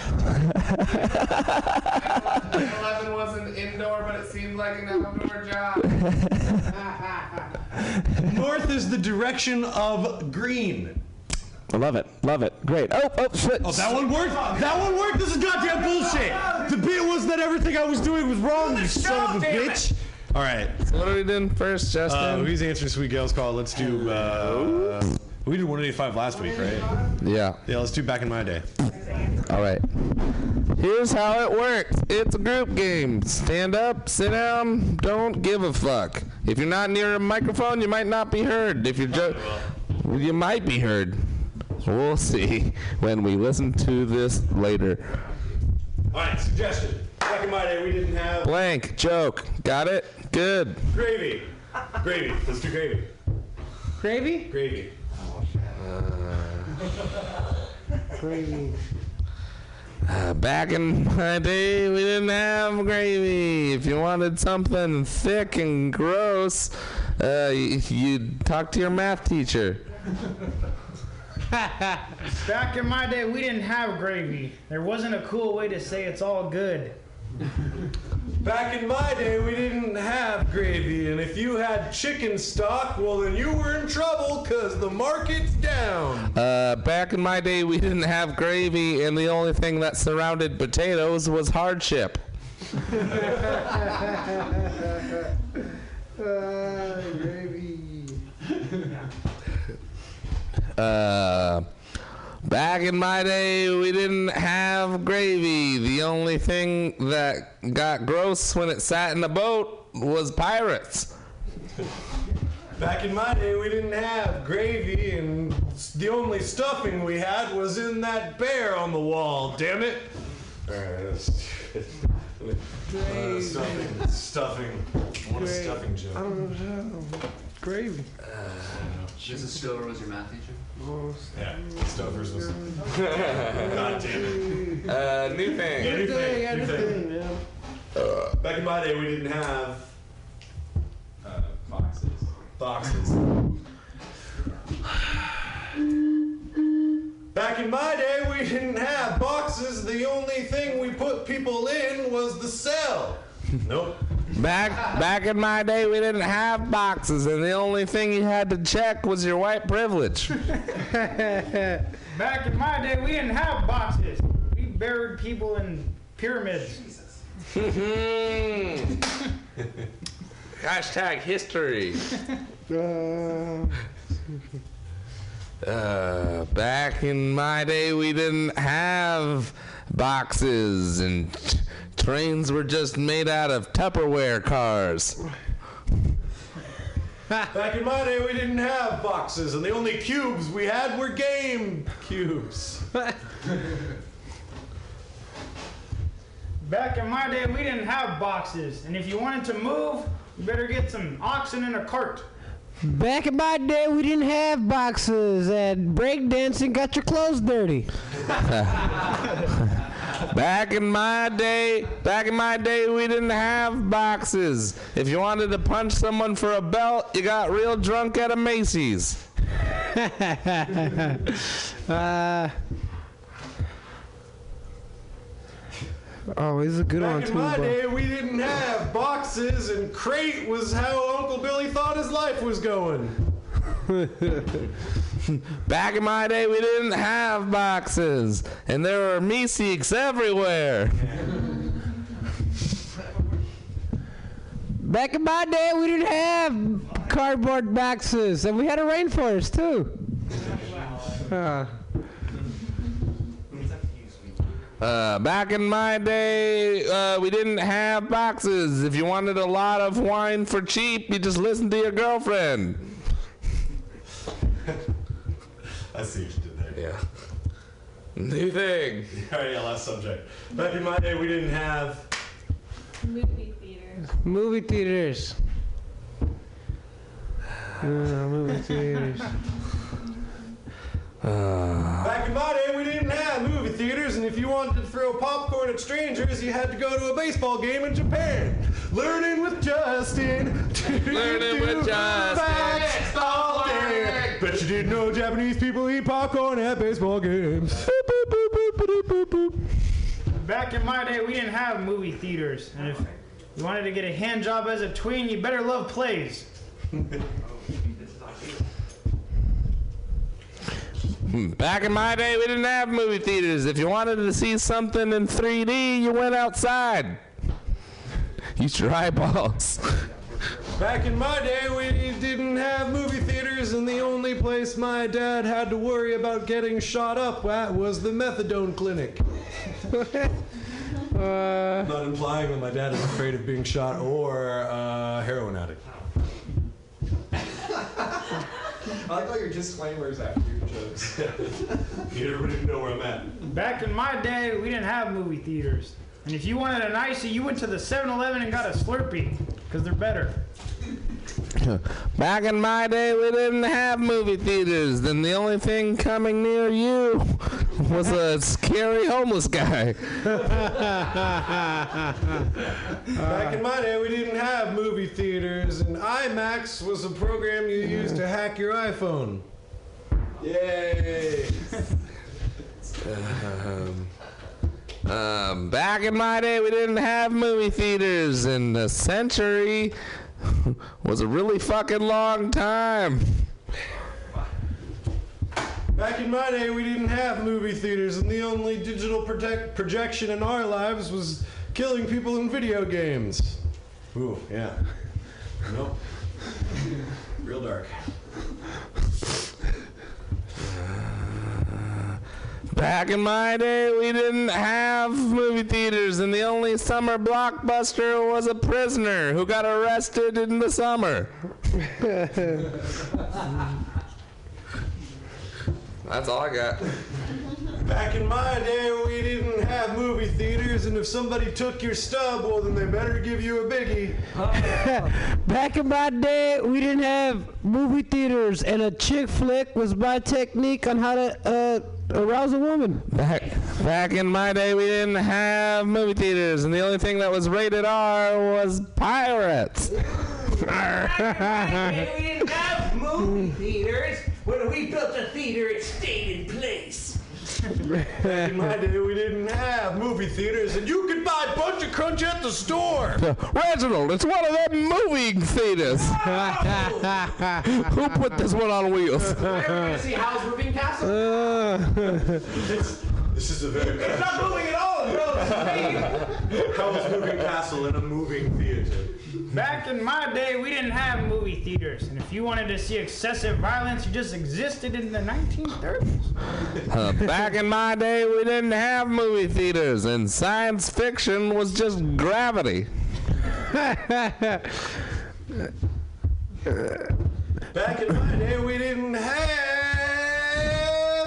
[laughs] 11 wasn't indoor, but it seemed like an outdoor job. [laughs] [laughs] North is the direction of green. I love it. Love it. Great. Oh, oh, shit. Oh, that one worked. That one worked. This is goddamn bullshit. The bit was that everything I was doing was wrong. You son of a bitch. All right. So what are we doing first, Uh, Justin? who's answering Sweet Gail's call? Let's do. Uh, we did 185 last week, right? yeah. Yeah, let's do back in my day. All right. Here's how it works. It's a group game. Stand up, sit down, don't give a fuck. If you're not near a microphone, you might not be heard. If you're just, you might be heard. We'll see [laughs] when we listen to this later. All right, suggestion. Back in my day, we didn't have Blank joke. Got it? Good. gravy. Gravy. Let's do gravy. Gravy? Gravy. Uh, back in my day, we didn't have gravy. If you wanted something thick and gross, uh, y- you'd talk to your math teacher. [laughs] Back in my day, we didn't have gravy. There wasn't a cool way to say it's all good. Back in my day, we didn't have gravy, and if you had chicken stock, well, then you were in trouble because the market's down. Uh, back in my day, we didn't have gravy, and the only thing that surrounded potatoes was hardship. [laughs] [laughs] gravy. Uh, back in my day, we didn't have gravy. The only thing that got gross when it sat in a boat was pirates. Back in my day, we didn't have gravy, and the only stuffing we had was in that bear on the wall. Damn it! All right, that's- uh, stuffing, stuffing. I want a stuffing joke. I don't know. Gravy. Mrs. Stover was your math teacher? Yeah, stuffers was. God damn it. [laughs] Uh, new thing. Yeah, new thing. Yeah, new new thing. thing, yeah. Back in my day, we didn't have uh, boxes. Boxes. Back in my day, we didn't have boxes. The only thing we put people in was the cell. [laughs] Nope. Back back in my day, we didn't have boxes, and the only thing you had to check was your white privilege. [laughs] Back in my day, we didn't have boxes. We buried people in pyramids. Jesus. [laughs] Hashtag history. [laughs] Uh, back in my day, we didn't have boxes, and t- trains were just made out of Tupperware cars. Back in my day, we didn't have boxes, and the only cubes we had were game cubes. [laughs] Back in my day, we didn't have boxes. And if you wanted to move, you better get some oxen in a cart. Back in my day, we didn't have boxes, and breakdancing got your clothes dirty. [laughs] Back in my day, back in my day, we didn't have boxes. If you wanted to punch someone for a belt, you got real drunk at a Macy's. [laughs] uh, oh, this is a good one too. Back in my but- day, we didn't have boxes, and crate was how Uncle Billy thought his life was going. [laughs] Back in my day, we didn't have boxes, and there were Meeseeks everywhere. [laughs] Back in my day, we didn't have cardboard boxes, and we had a rainforest too. [laughs] Uh, Uh, back in my day, uh, we didn't have boxes. If you wanted a lot of wine for cheap, you just listened to your girlfriend. I see what you did there. Yeah. New thing. All right, [laughs] yeah, last subject. Back in my day, we didn't have. Movie theaters. movie theaters. Uh, movie theaters. Uh. Back in my day, we didn't have movie theaters, and if you wanted to throw popcorn at strangers, you had to go to a baseball game in Japan. Learning with Justin. [laughs] Learning with Justin. Facts all day. Bet you didn't know Japanese people eat popcorn at baseball games. Back in my day, we didn't have movie theaters. And if you wanted to get a hand job as a tween, you better love plays. [laughs] Back in my day, we didn't have movie theaters. If you wanted to see something in 3D, you went outside. [laughs] Use your eyeballs. Back in my day, we didn't have movie theaters, and the only place my dad had to worry about getting shot up at was the methadone clinic. [laughs] Uh, Not implying that my dad is afraid of being shot or uh, heroin addict. [laughs] [laughs] I like all your disclaimers after your jokes. Need everybody to know where I'm at. Back in my day, we didn't have movie theaters. And if you wanted an icy, you went to the 7 Eleven and got a Slurpee, because they're better. Back in my day, we didn't have movie theaters. Then the only thing coming near you [laughs] was a scary homeless guy. Back in my day, we didn't have movie theaters, and IMAX was a program you used to hack your iPhone. Yay! Um, um, back in my day, we didn't have movie theaters, In a century [laughs] was a really fucking long time. Back in my day, we didn't have movie theaters, and the only digital protect- projection in our lives was killing people in video games. Ooh, yeah. Nope. [laughs] Real dark. Back in my day, we didn't have movie theaters, and the only summer blockbuster was a prisoner who got arrested in the summer. [laughs] That's all I got. Back in my day, we didn't have movie theaters, and if somebody took your stub, well, then they better give you a biggie. [laughs] Back in my day, we didn't have movie theaters, and a chick flick was my technique on how to uh, arouse a woman. Back, back in my day, we didn't have movie theaters, and the only thing that was rated R was pirates. [laughs] day, we didn't have movie theaters. When we built a theater, it stayed in place. Back in my day, we didn't have movie theaters, and you could buy Buncha Crunch at the store. Reginald, it's one of them movie theaters. Who put this one on wheels? Everybody see Howl's Moving Castle? Uh. This is a very. It's not moving at all, bro. It's [laughs] Howl's Moving Castle in a moving theater. Back in my day, we didn't have movie theaters, and if you wanted to see excessive violence, you just existed in the 1930s. Uh, [laughs] back in my day, we didn't have movie theaters, and science fiction was just gravity. [laughs] Back in my day, we didn't have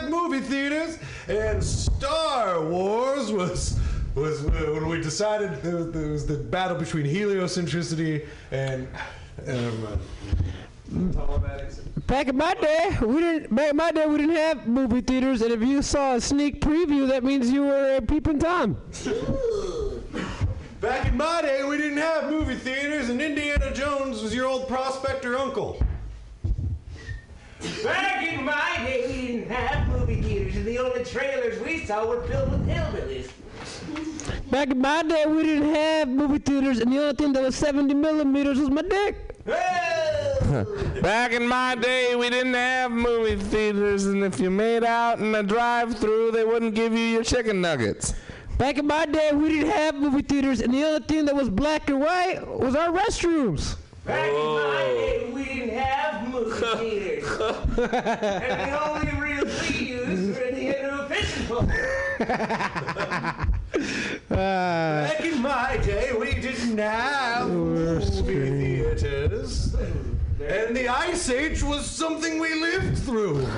movie theaters, and Star Wars was was when we decided there was, there was the battle between heliocentricity and. Um, Back in my day, we didn't. Back in my day, we didn't have movie theaters, and if you saw a sneak preview, that means you were a peeping tom. Back in my day, we didn't have movie theaters, and Indiana Jones was your old prospector uncle. Back in my day, we didn't have movie theaters, and the only trailers we saw were filled with hillbillies. Back in my day, we didn't have movie theaters, and the only thing that was 70 millimeters was my dick. [laughs] Back in my day, we didn't have movie theaters, and if you made out in a drive-through, they wouldn't give you your chicken nuggets. Back in my day, we didn't have movie theaters, and the only thing that was black and white was our restrooms. Back in my day, we didn't have movie [laughs] theaters. and the only real theaters were at the end of a fishing pole. Back in my day, we didn't have movie theaters. And the Ice Age was something we lived through. [laughs]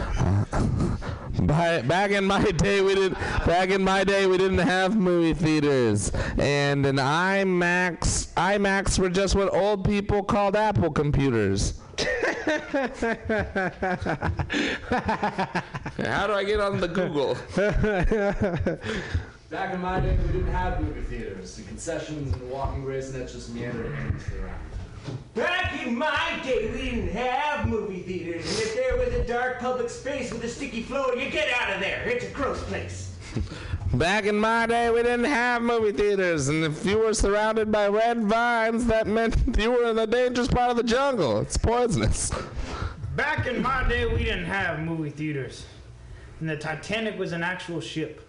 By, back in my day, we did. Back in my day, we didn't have movie theaters, and an IMAX. IMAX were just what old people called Apple computers. [laughs] How do I get on the Google? [laughs] Back in my day, we didn't have movie theaters. The concessions and the walking Raisinets just meandered around. Back in my day, we didn't have movie theaters, and if there was a dark public space with a sticky floor, you get out of there. It's a gross place. [laughs] Back in my day, we didn't have movie theaters, and if you were surrounded by red vines, that meant [laughs] you were in the dangerous part of the jungle. It's poisonous. Back in my day, we didn't have movie theaters, and the Titanic was an actual ship.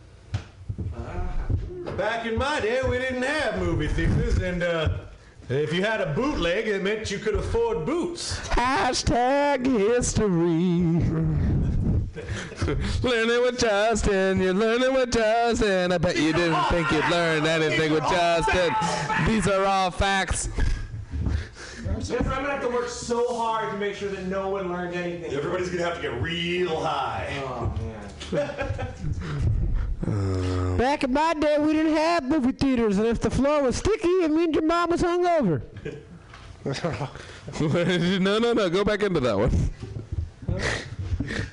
Back in my day, we didn't have movie theaters, and uh, if you had a bootleg, it meant you could afford boots. Hashtag history. learning with Justin, you're learning with Justin. I bet you didn't think you'd learn anything with Justin. These are all facts. I'm gonna have to work so hard to make sure that no one learned anything. Everybody's gonna have to get real high. Oh man. [laughs] Uh, back in my day, we didn't have movie theaters, and if the floor was sticky, it means your mom was hungover. [laughs] no, no, no. Go back into that one.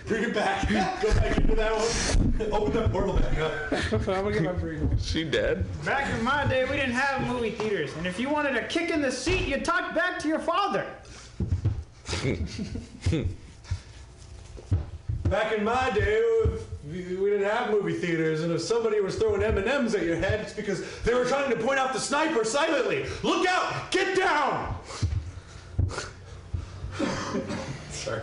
Bring it back. [laughs] Go back into that one. [laughs] Open that portal back up. I'm gonna get my brain. She dead. Back in my day, we didn't have movie theaters, and if you wanted a kick in the seat, you talked back to your father. Back in my day, we we didn't have movie theaters, and if somebody was throwing M and M's at your head, it's because they were trying to point out the sniper silently. Look out! Get down! Sorry.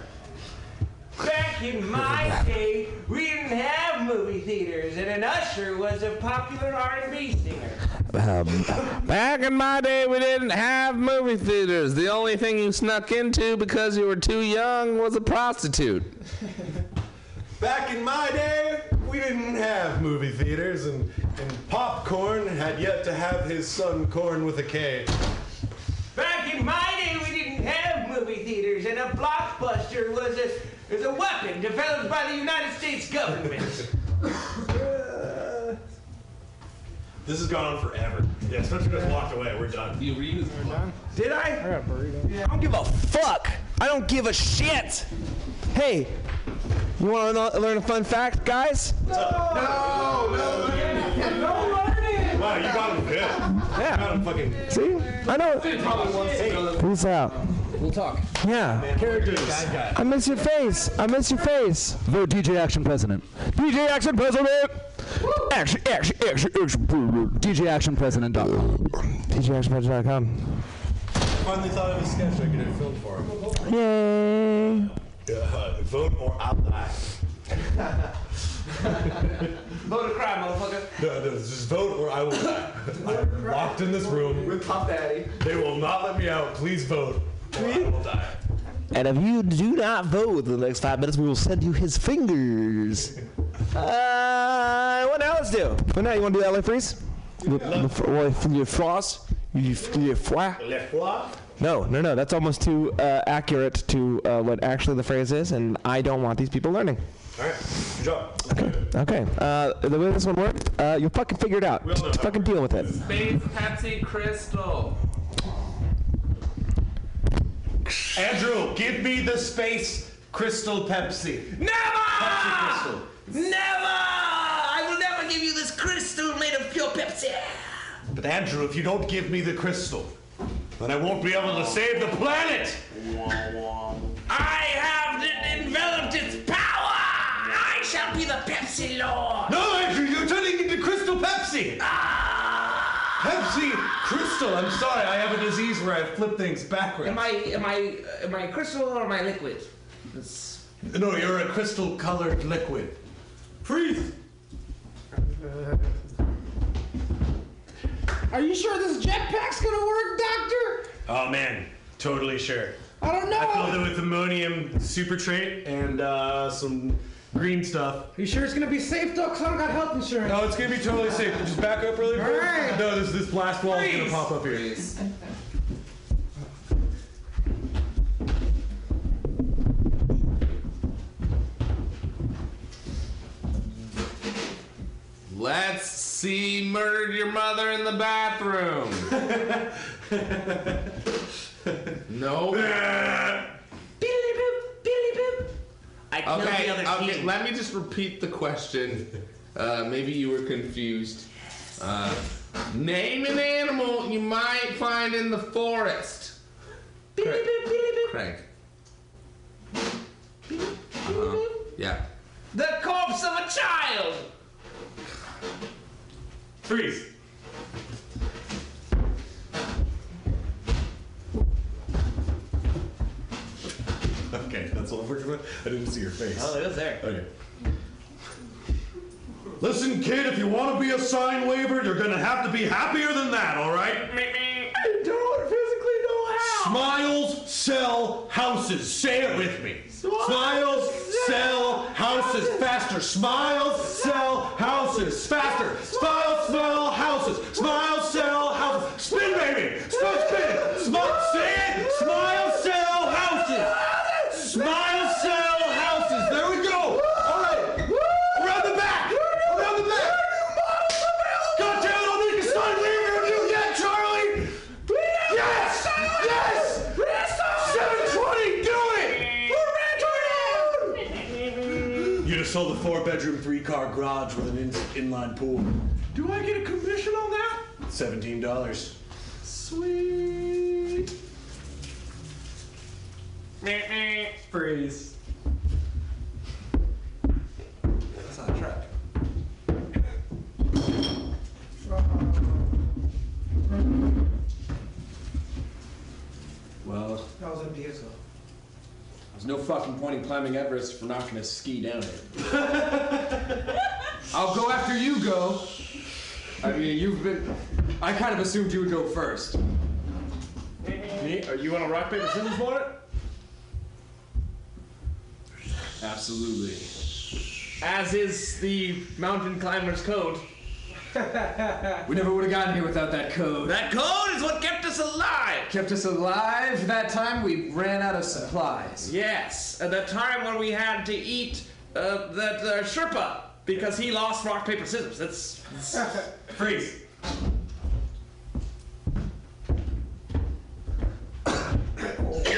Back in my day, we didn't have movie theaters, and an usher was a popular R&B singer. Um, back in my day, we didn't have movie theaters. The only thing you snuck into because you were too young was a prostitute. Back in my day, we didn't have movie theaters, and, and Popcorn had yet to have his son Corn with a K. Back in my day, we didn't have movie theaters, and a blockbuster was a, was a weapon developed by the United States government. [laughs] This has gone on forever. Yeah, Spencer just walked away. We're done. You reused We're done. Did I? I got burrito. I don't give a fuck. I don't give a shit. Hey, you want to learn a fun fact, guys? No, no, no learning. Wow, you got him good. Yeah. Fucking. See? I know. Peace out. We'll talk. Yeah. Characters. I miss your face. I miss your face. Vote DJ Action President. DJ Action President. Action, action, action, action. DJActionPresident.com. DJActionPresident.com. Finally thought of a sketch I could have filmed for him. Yay. Uh, vote or I'll die. [laughs] Vote a cry, motherfucker. No, no, just vote or I will die. I'm locked in this room. With Puff Daddy. They will not let me out. Please vote or I will die. And if you do not vote within the next five minutes, we will send you his fingers. Uh, what now? Let's do. What now? You want to do LA Freeze? Le, le, le, le floss? Le, le foie? Le foie? No, no, no. That's almost too uh, accurate to uh, what actually the phrase is, and I don't want these people learning. All right, good job. Okay. Okay. Uh, the way this one worked, uh, you'll fucking figure it out. We'll know Just fucking deal with it. Space Pepsi Crystal. Andrew, give me the space crystal Pepsi. Never! Pepsi crystal. Never! I will never give you this crystal made of pure Pepsi. But Andrew, if you don't give me the crystal, then I won't be able to save the planet. I have enveloped its power. I shall be the Pepsi Lord. No, Andrew, you're turning into Crystal Pepsi. Ah! Pepsi Crystal. I'm sorry, I have a disease where I flip things backwards. Am I am I am I crystal or am I liquid? It's- No, you're a crystal-colored liquid. Freeze. Uh, Are you sure this jetpack's gonna work, Doctor? Oh man, totally sure. I don't know. I filled know. it with ammonium supertrate and uh, some green stuff. Are You sure it's gonna be safe though? Cause I don't got health insurance. No, it's gonna be totally safe. Just back up really quick. Alright. No, this this blast wall is gonna pop up here. Let's see murdered your mother in the bathroom. [laughs] no. Billy boop, Billy boop. I killed Okay, the other okay, team. let me just repeat the question. Uh, maybe you were confused. Uh, name an animal you might find in the forest. Billy Craig. boop, Billy boop. Craig. Uh-huh. Yeah. The corpse of a child. Freeze. Okay, that's all I'm working with. I didn't see your face. Oh, it was there. Okay. Listen, kid, if you want to be a sign waiver, you're gonna have to be happier than that, all right? I don't physically know how. Smiles sell houses. Say it with me. Smiles sell houses. Faster. Smiles sell houses. Faster. Smiles sell houses. Smiles sell houses. Spin, baby. Start spin. Smile. Say it. Smiles car garage with an in- inline pool. Do I get a commission on that? $17. Sweet. Freeze. That's not a track. Well, That was MDS though. There's no fucking point in climbing Everest if we're not gonna ski down it. [laughs] I'll go after you go. I mean, you've been. I kind of assumed you would go first. Me? Are you on a rock, paper, scissors for it? Absolutely. as is the mountain climber's code. We never would have gotten here without that code. That code is what kept us alive. Kept us alive. That time we ran out of supplies. Yes, at that time when we had to eat uh, that uh, Sherpa because he lost rock paper scissors. That's, that's [laughs] freeze.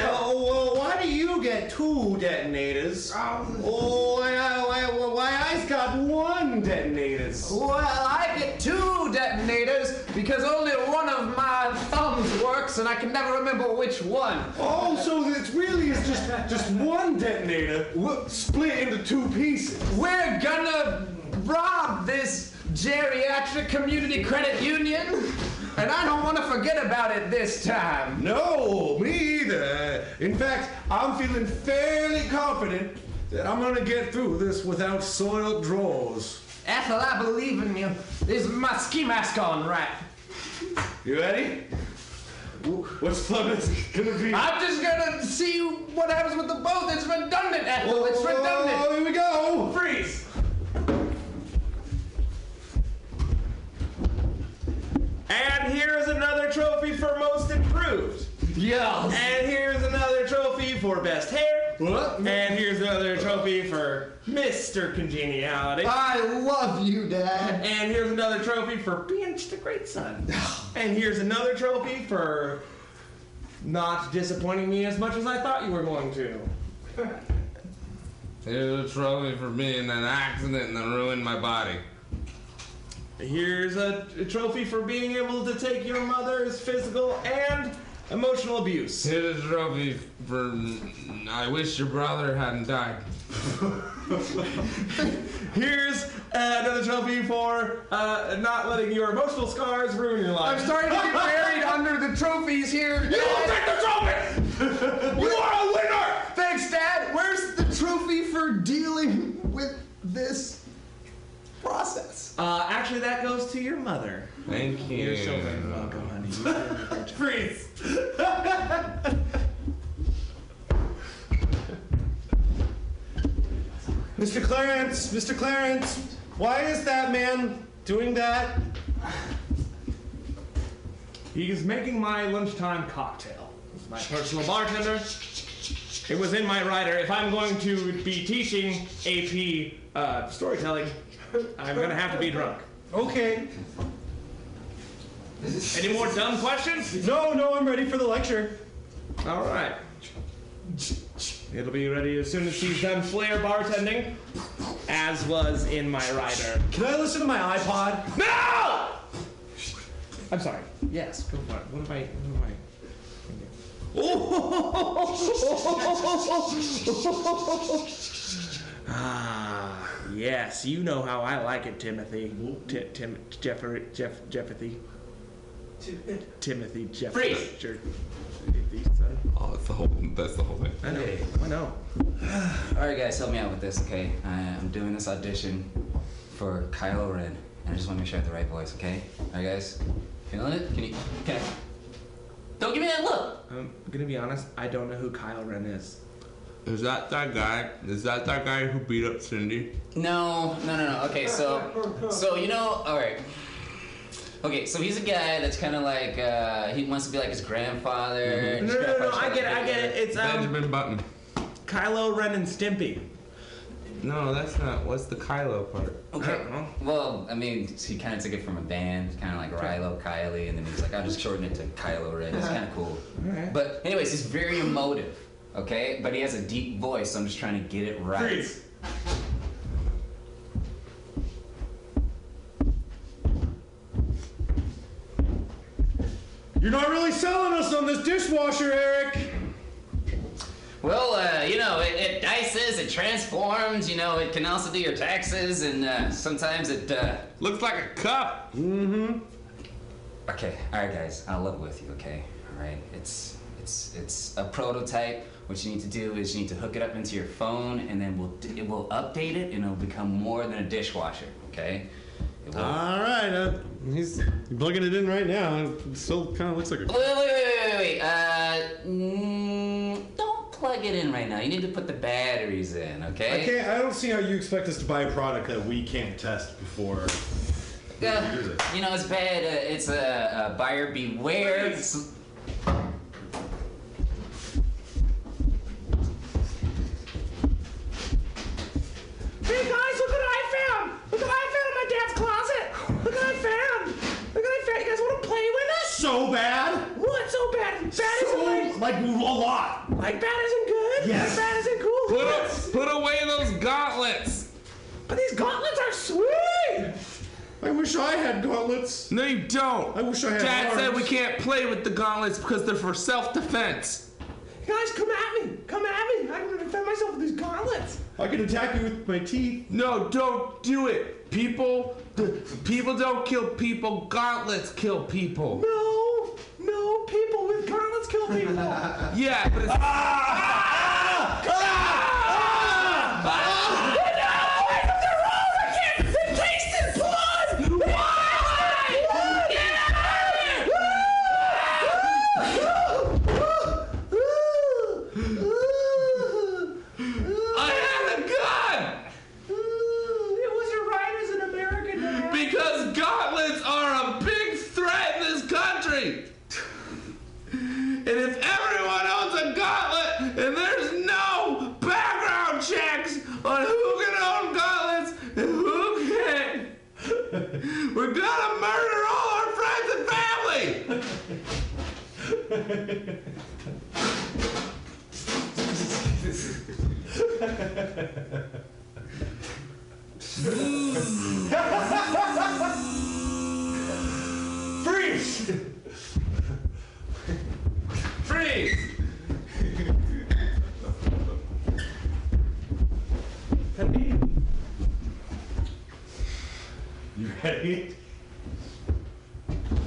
Well, oh, well, why do you get two detonators? Oh, why, why, why, why I's got one detonators? Well, I get two detonators because only one of my thumbs works, and I can never remember which one. Oh, so it really is just just one detonator split into two pieces. We're gonna rob this geriatric community credit union, and I don't want to forget about it this time. No, me. In fact, I'm feeling fairly confident that I'm gonna get through this without soiled drawers. Ethel, I believe in you. Is my ski mask on, right? You ready? What's is gonna be? I'm just gonna see what happens with the boat. It's redundant, Ethel. It's redundant. Oh, here we go. Freeze. And here's another trophy for most improved. Yes. And here's another trophy for best hair. What? And here's another trophy for Mr. Congeniality. I love you, Dad. And here's another trophy for being just a great son. [sighs] and here's another trophy for not disappointing me as much as I thought you were going to. Here's a trophy for being an accident that ruined my body. Here's a, a trophy for being able to take your mother's physical and emotional abuse. Here's a trophy for I wish your brother hadn't died. [laughs] Here's uh, another trophy for uh, not letting your emotional scars ruin your life. I'm starting to get buried under the trophies here. You will take the trophy! [laughs] you are a winner! Thanks, Dad. Where's the trophy for dealing with this process? Uh, actually, that goes to your mother. Thank you. You're so very welcome, honey. You did a great job. Freeze! Mr. Clarence, Mr. Clarence, why is that man doing that? He's making my lunchtime cocktail. My personal bartender. It was in my writer. If I'm going to be teaching AP uh, storytelling, I'm going to have to be drunk. Okay. [laughs] Any more dumb questions? No, no, I'm ready for the lecture. All right. It'll be ready as soon as she's done flair bartending, as was in my writer. Can I listen to my iPod? No! I'm sorry. Yes, go for it. What am I? What am I? [laughs] ah, yes. You know how I like it, Timothy. Ti- Tim, Jeffrey, Jeff, Jeffrey. Timothy Jeffrey. Freeze. Jer- Timothy, son. Oh, that's the whole. That's the whole thing. I know. I know. [sighs] All right, guys, help me out with this, okay? I, I'm doing this audition for Kylo Ren, and I just want to make sure I have the right voice, okay? All right, guys, feeling it? Can you? Can I? Don't give me that look. I'm gonna be honest. I don't know who Kyle Ren is. Is that that guy? Is that that guy who beat up Cindy? No, no, no, no. Okay, so, so you know, all right. Okay, so he's a guy that's kind of like uh, he wants to be like his grandfather. and No, his no, no, no. grandfather's I get it. I get it. It's um, Benjamin Button. Kylo Ren and Stimpy. No, that's not. What's the Kylo part? Okay. Well, I mean, he kind of took it from a band, kind of like Rilo, Kiley, and then he's like, I'll just shorten it to Kylo Ren. It's kind of cool. Alright. But anyways, he's very emotive. Okay, but he has a deep voice. So I'm just trying to get it right. Freeze. You're not really selling us on this dishwasher, Eric. Well, uh, you know, it, it dices, it transforms. You know, it can also do your taxes, and uh, sometimes it uh, looks like a cup. Mm-hmm. Okay, all right, guys, I'll level with you. Okay, all right. It's it's it's a prototype. What you need to do is you need to hook it up into your phone, and then we'll it will update it, and it'll become more than a dishwasher. Okay. It will- All right, uh, he's plugging it in right now. It still kind of looks like a. Wait, wait, wait, wait, wait, wait. Uh, mm, don't plug plug it in right now. You need to put the batteries in, okay? I can't. I don't see how you expect us to buy a product that we can't test before. we Yeah, use it. you know, it's bad. Uh, it's a, a buyer beware. It's- Hey guys, look what I found! Look what I found in my dad's closet! Look what I found! Look what I found! You guys want to play with us? So bad? What? So bad? Bad So, isn't like a lot. Like bad isn't good. Yes. Bad isn't cool. Put, a, put away those gauntlets. But these gauntlets are sweet. I wish I had gauntlets. No, you don't. I wish I had Dad said we can't play with the gauntlets because they're for self-defense. Guys, come at me! Come at me! I'm gonna defend myself with these gauntlets. I can attack you with my teeth. No, don't do it. People, the, people don't kill people. Gauntlets kill people. No, no, people with gauntlets kill people. [laughs] Yeah, but it's. I had a gun! It was your right as an American to have. Because gauntlets are a big threat in this country. And if everyone owns a gauntlet and there's no background checks on who can own gauntlets and who can't, we're gonna murder all our friends and family. Freeze! Freeze! You ready?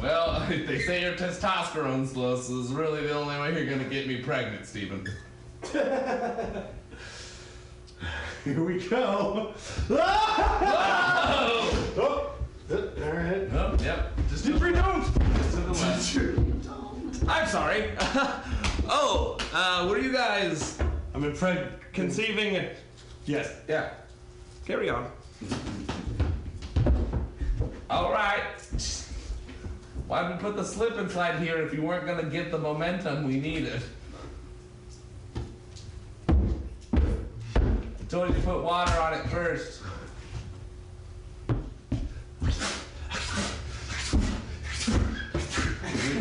Well, [laughs] they say your testosterone's low, so this is really the only way you're gonna get me pregnant, Stephen. [laughs] Here we go. Oh, all right. Oh, yep. Just to the, just to the left. I'm sorry. [laughs] oh, uh, what are you guys? I'm impreg- Conceiving. a- Yes. Yeah. Carry on. All right. Why'd we put the slip inside here if you weren't gonna get the momentum we needed? I told you to put water on it first.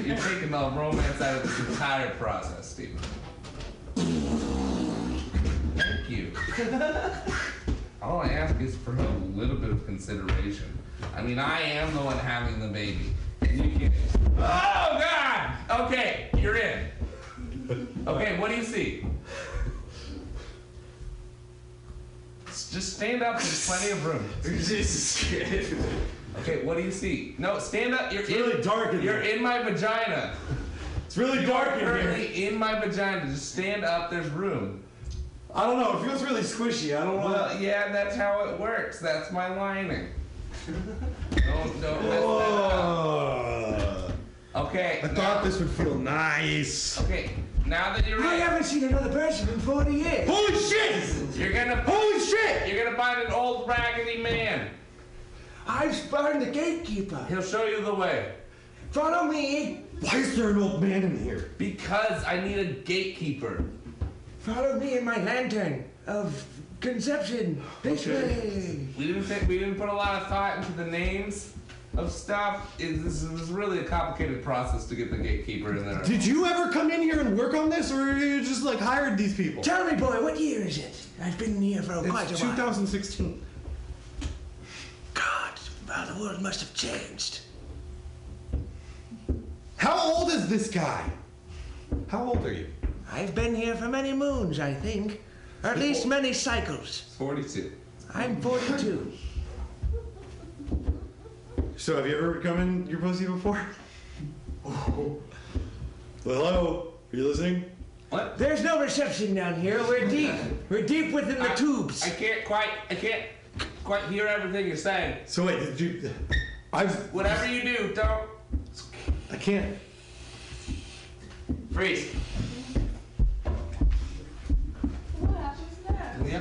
You're taking the romance out of this entire process, Stephen. Thank you. All I ask is for a little bit of consideration. I mean, I am the one having the baby. You can. Oh, God! Okay, you're in. Okay, what do you see? Just stand up, there's plenty of room. [laughs] Jesus Christ. Okay, what do you see? No, stand up. You're It's in, really dark in there. You're here. in my vagina. It's really You dark in here. currently in my vagina. Just stand up. There's room. I don't know. It feels really squishy. I don't know. Well, yeah, that's how it works. That's my lining. Don't don't mess that up. Okay. I thought this would feel nice. Okay. Now that you're I in, haven't seen another person in 40 years. Holy shit! you're gonna Holy shit! you're gonna find an old raggedy man. I've spurned the gatekeeper. He'll show you the way. Follow me. Why is there an old man in here? Because I need a gatekeeper. Follow me in my lantern of conception. This way. We didn't think we didn't put a lot of thought into the names of stuff. It, this is really a complicated process to get the gatekeeper in there. Did you ever come in here and work on this, or you just like hired these people? Tell me, boy, what year is it? I've been here for quite It's a while. 2016. God, wow, the world must have changed. How old is this guy? How old are you? I've been here for many moons, I think. Or at least many cycles. 42. I'm 42. So have you ever come in your pussy before? Well, hello. Are you listening? What? There's no reception down here. We're deep. We're deep within the I- tubes. I can't quite I can't quite hear everything you're saying. So wait, did you? I've. Whatever you do, don't I can't. freeze. Uh,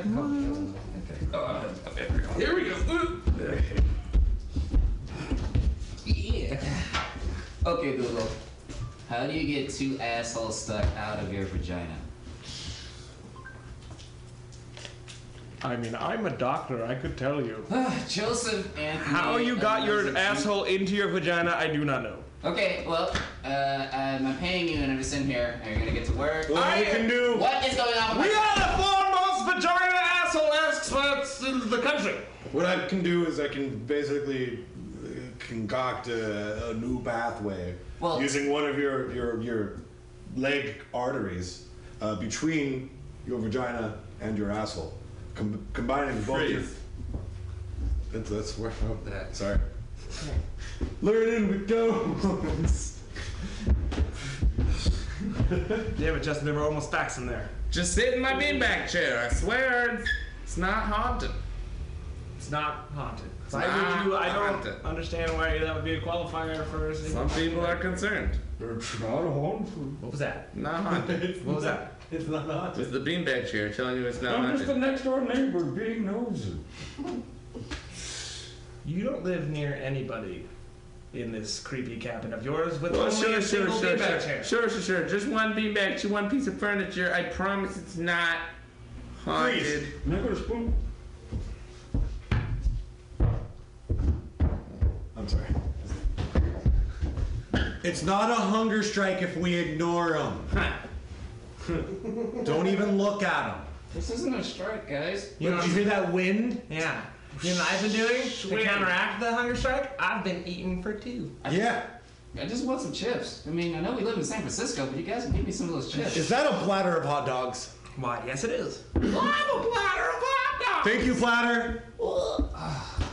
here we go. Yeah. Okay, Google. How do you get two assholes stuck out of your vagina? I mean, I'm a doctor. I could tell you. [sighs] Joseph and How you got your asshole into your vagina, I do not know. Okay, well, uh, I'm paying you, and I'm just in here, and you're gonna get to work. What you can do- What is going on? with We my- are the foremost vagina asshole experts in the country. What I can do is I can basically uh, concoct a, a new pathway Well- using one of your your your leg arteries uh, between your vagina and your asshole, Com- combining both. Your, that's that's where. Oh, that. Sorry. [laughs] Learning with goes. Damn it, Justin, there were almost facts in there. Just sit in my beanbag chair. I swear, it's, it's not haunted. It's not haunted. It's Why not would you? I don't understand why that would be a qualifier for. a single- Some people are concerned. It's not haunted. What was that? Not haunted. [laughs] What was that? It's not haunted. It's the beanbag chair telling you it's not haunted. I'm just the next door neighbor being nosy. You don't live near anybody in this creepy cabin of yours with Well, only sure, a sure, single sure, beanbag sure, chair. sure, sure, sure. Just one beanbag to one piece of furniture. I promise it's not haunted. Never a spoon. I'm sorry. It's not a hunger strike if we ignore them. Don't even look at them. This isn't a strike, guys. You know, Did you hear that wind? Yeah. You know what I've been doing to counteract the hunger strike? I've been eating for two. Yeah. I just want some chips. I mean, I know we live in San Francisco, but you guys can give me some of those chips. Is that a platter of hot dogs? Why? Yes, it is. I'm a platter of hot dogs. Thank you, platter. Ah.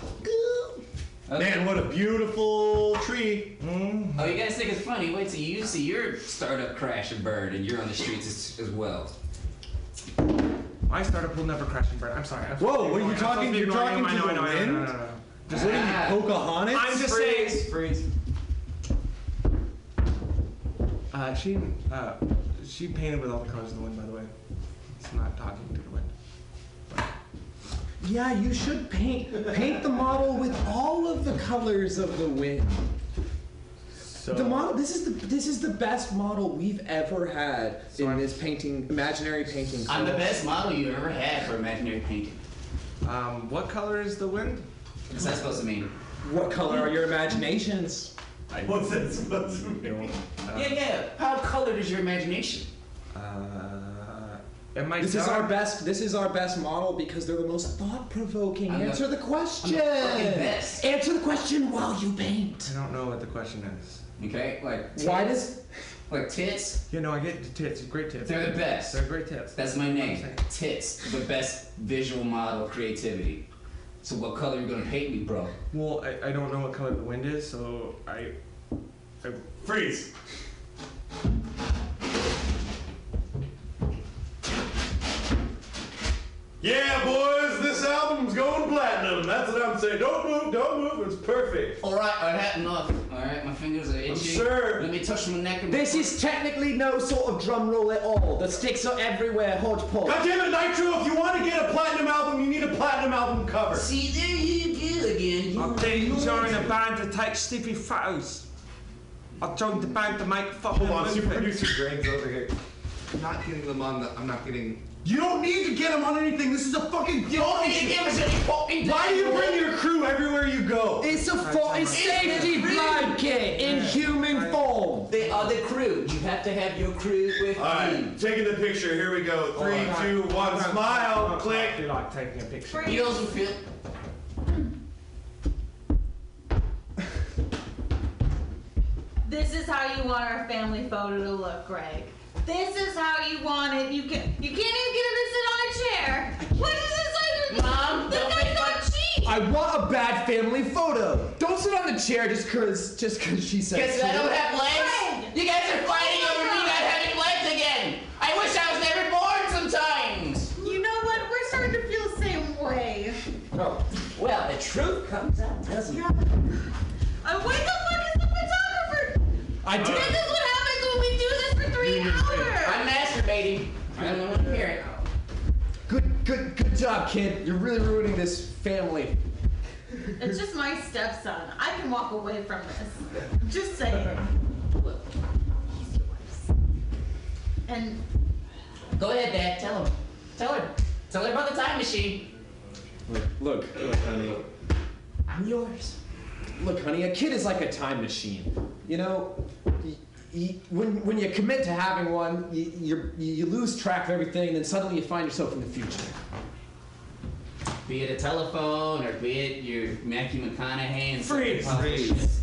Man, what a beautiful tree. Mm-hmm. Oh, you guys think it's funny? Wait till you see your startup crash and burn, and you're on the streets as, as well. My startup will never crash and burn. I'm sorry. I'm Whoa, supposed what are you I'm talking- be you're talking to the I know, I know, wind? no, no, no, no. What are you, Pocahontas? I'm just Freeze, saying. freeze. Uh, she, uh, she painted with all the colors of the wind, by the way. It's not talking to the wind. Yeah, you should paint paint the model with all of the colors of the wind. So The model. This is the this is the best model we've ever had in this painting, imaginary painting. I'm the best model you ever had for imaginary painting. Um, what color is the wind? What's that supposed to mean? What color are your imaginations? What's that supposed to mean? yeah, yeah. How colored is your imagination? Uh, am I This is dark? our best. This is our best model because they're the most thought-provoking. I'm the- Answer the I'm question. the fucking best. Answer the question while you paint. I don't know what the question is. Okay, like tits, Why does like tits? You know, I get the tits. Great tits. They're the best. They're great tits. That's my name. Tits, the best visual model of creativity. So what color are you gonna paint me, bro? Well, I, I don't know what color the wind is, so I. I Freeze. Yeah, boys, this album's going platinum. That's what I'm saying. Don't move, don't move. It's perfect. All right, I had enough. All right, my fingers are itchy. sure. Let me touch my neck. And This is technically no sort of drum roll at all. The sticks are everywhere, hodgepodge. God damn it, Nitro! If you want to get a platinum album, you need a platinum album cover. See, there you go again. You I didn't join a band to take stupid photos. I joined the band to make fucking Hold on, super movies. producer Greg's over here. I'm not getting them on the. I'm not getting. You don't need to get him on anything. This is a fucking. You don't need to give us any fucking. Why do you bring your crew everywhere you go? It's a fo- it's safety blanket in human form. They are the crew. You have to have your crew with you. All right, taking the picture. Here we go. Three, two, one. Smile. Click. I like taking a picture. you. Heels and feel. This is how you want our family photo to look, Greg. This is how you want it. You can you can't even get him to sit on a chair. What is this like? Mom, the don't guy's make not cheap. I want a bad family photo. Don't sit on the chair just cause just cause she said. Guess I don't have legs. Greg! You guys are fighting Oh my over me not having legs again. I wish I was never born sometimes. You know what? We're starting to feel the same way. Oh, well, the truth comes out, doesn't it? Uh, what the fuck is the photographer? I did. This is what happens I'm masturbating. I don't want to hear it. Good, good, good job, kid. You're really ruining this family. It's just my stepson. I can walk away from this. Just saying. Look, he's yours. And Go ahead, Dad. Tell him. Tell her. Tell her about the time machine. Look, look, look, honey. I'm yours. Look, honey, a kid is like a time machine. You know, when, when you commit to having one, you, you lose track of everything, and then suddenly you find yourself in the future. Be it a telephone or be it your Matthew McConaughey and Freeze. Freeze.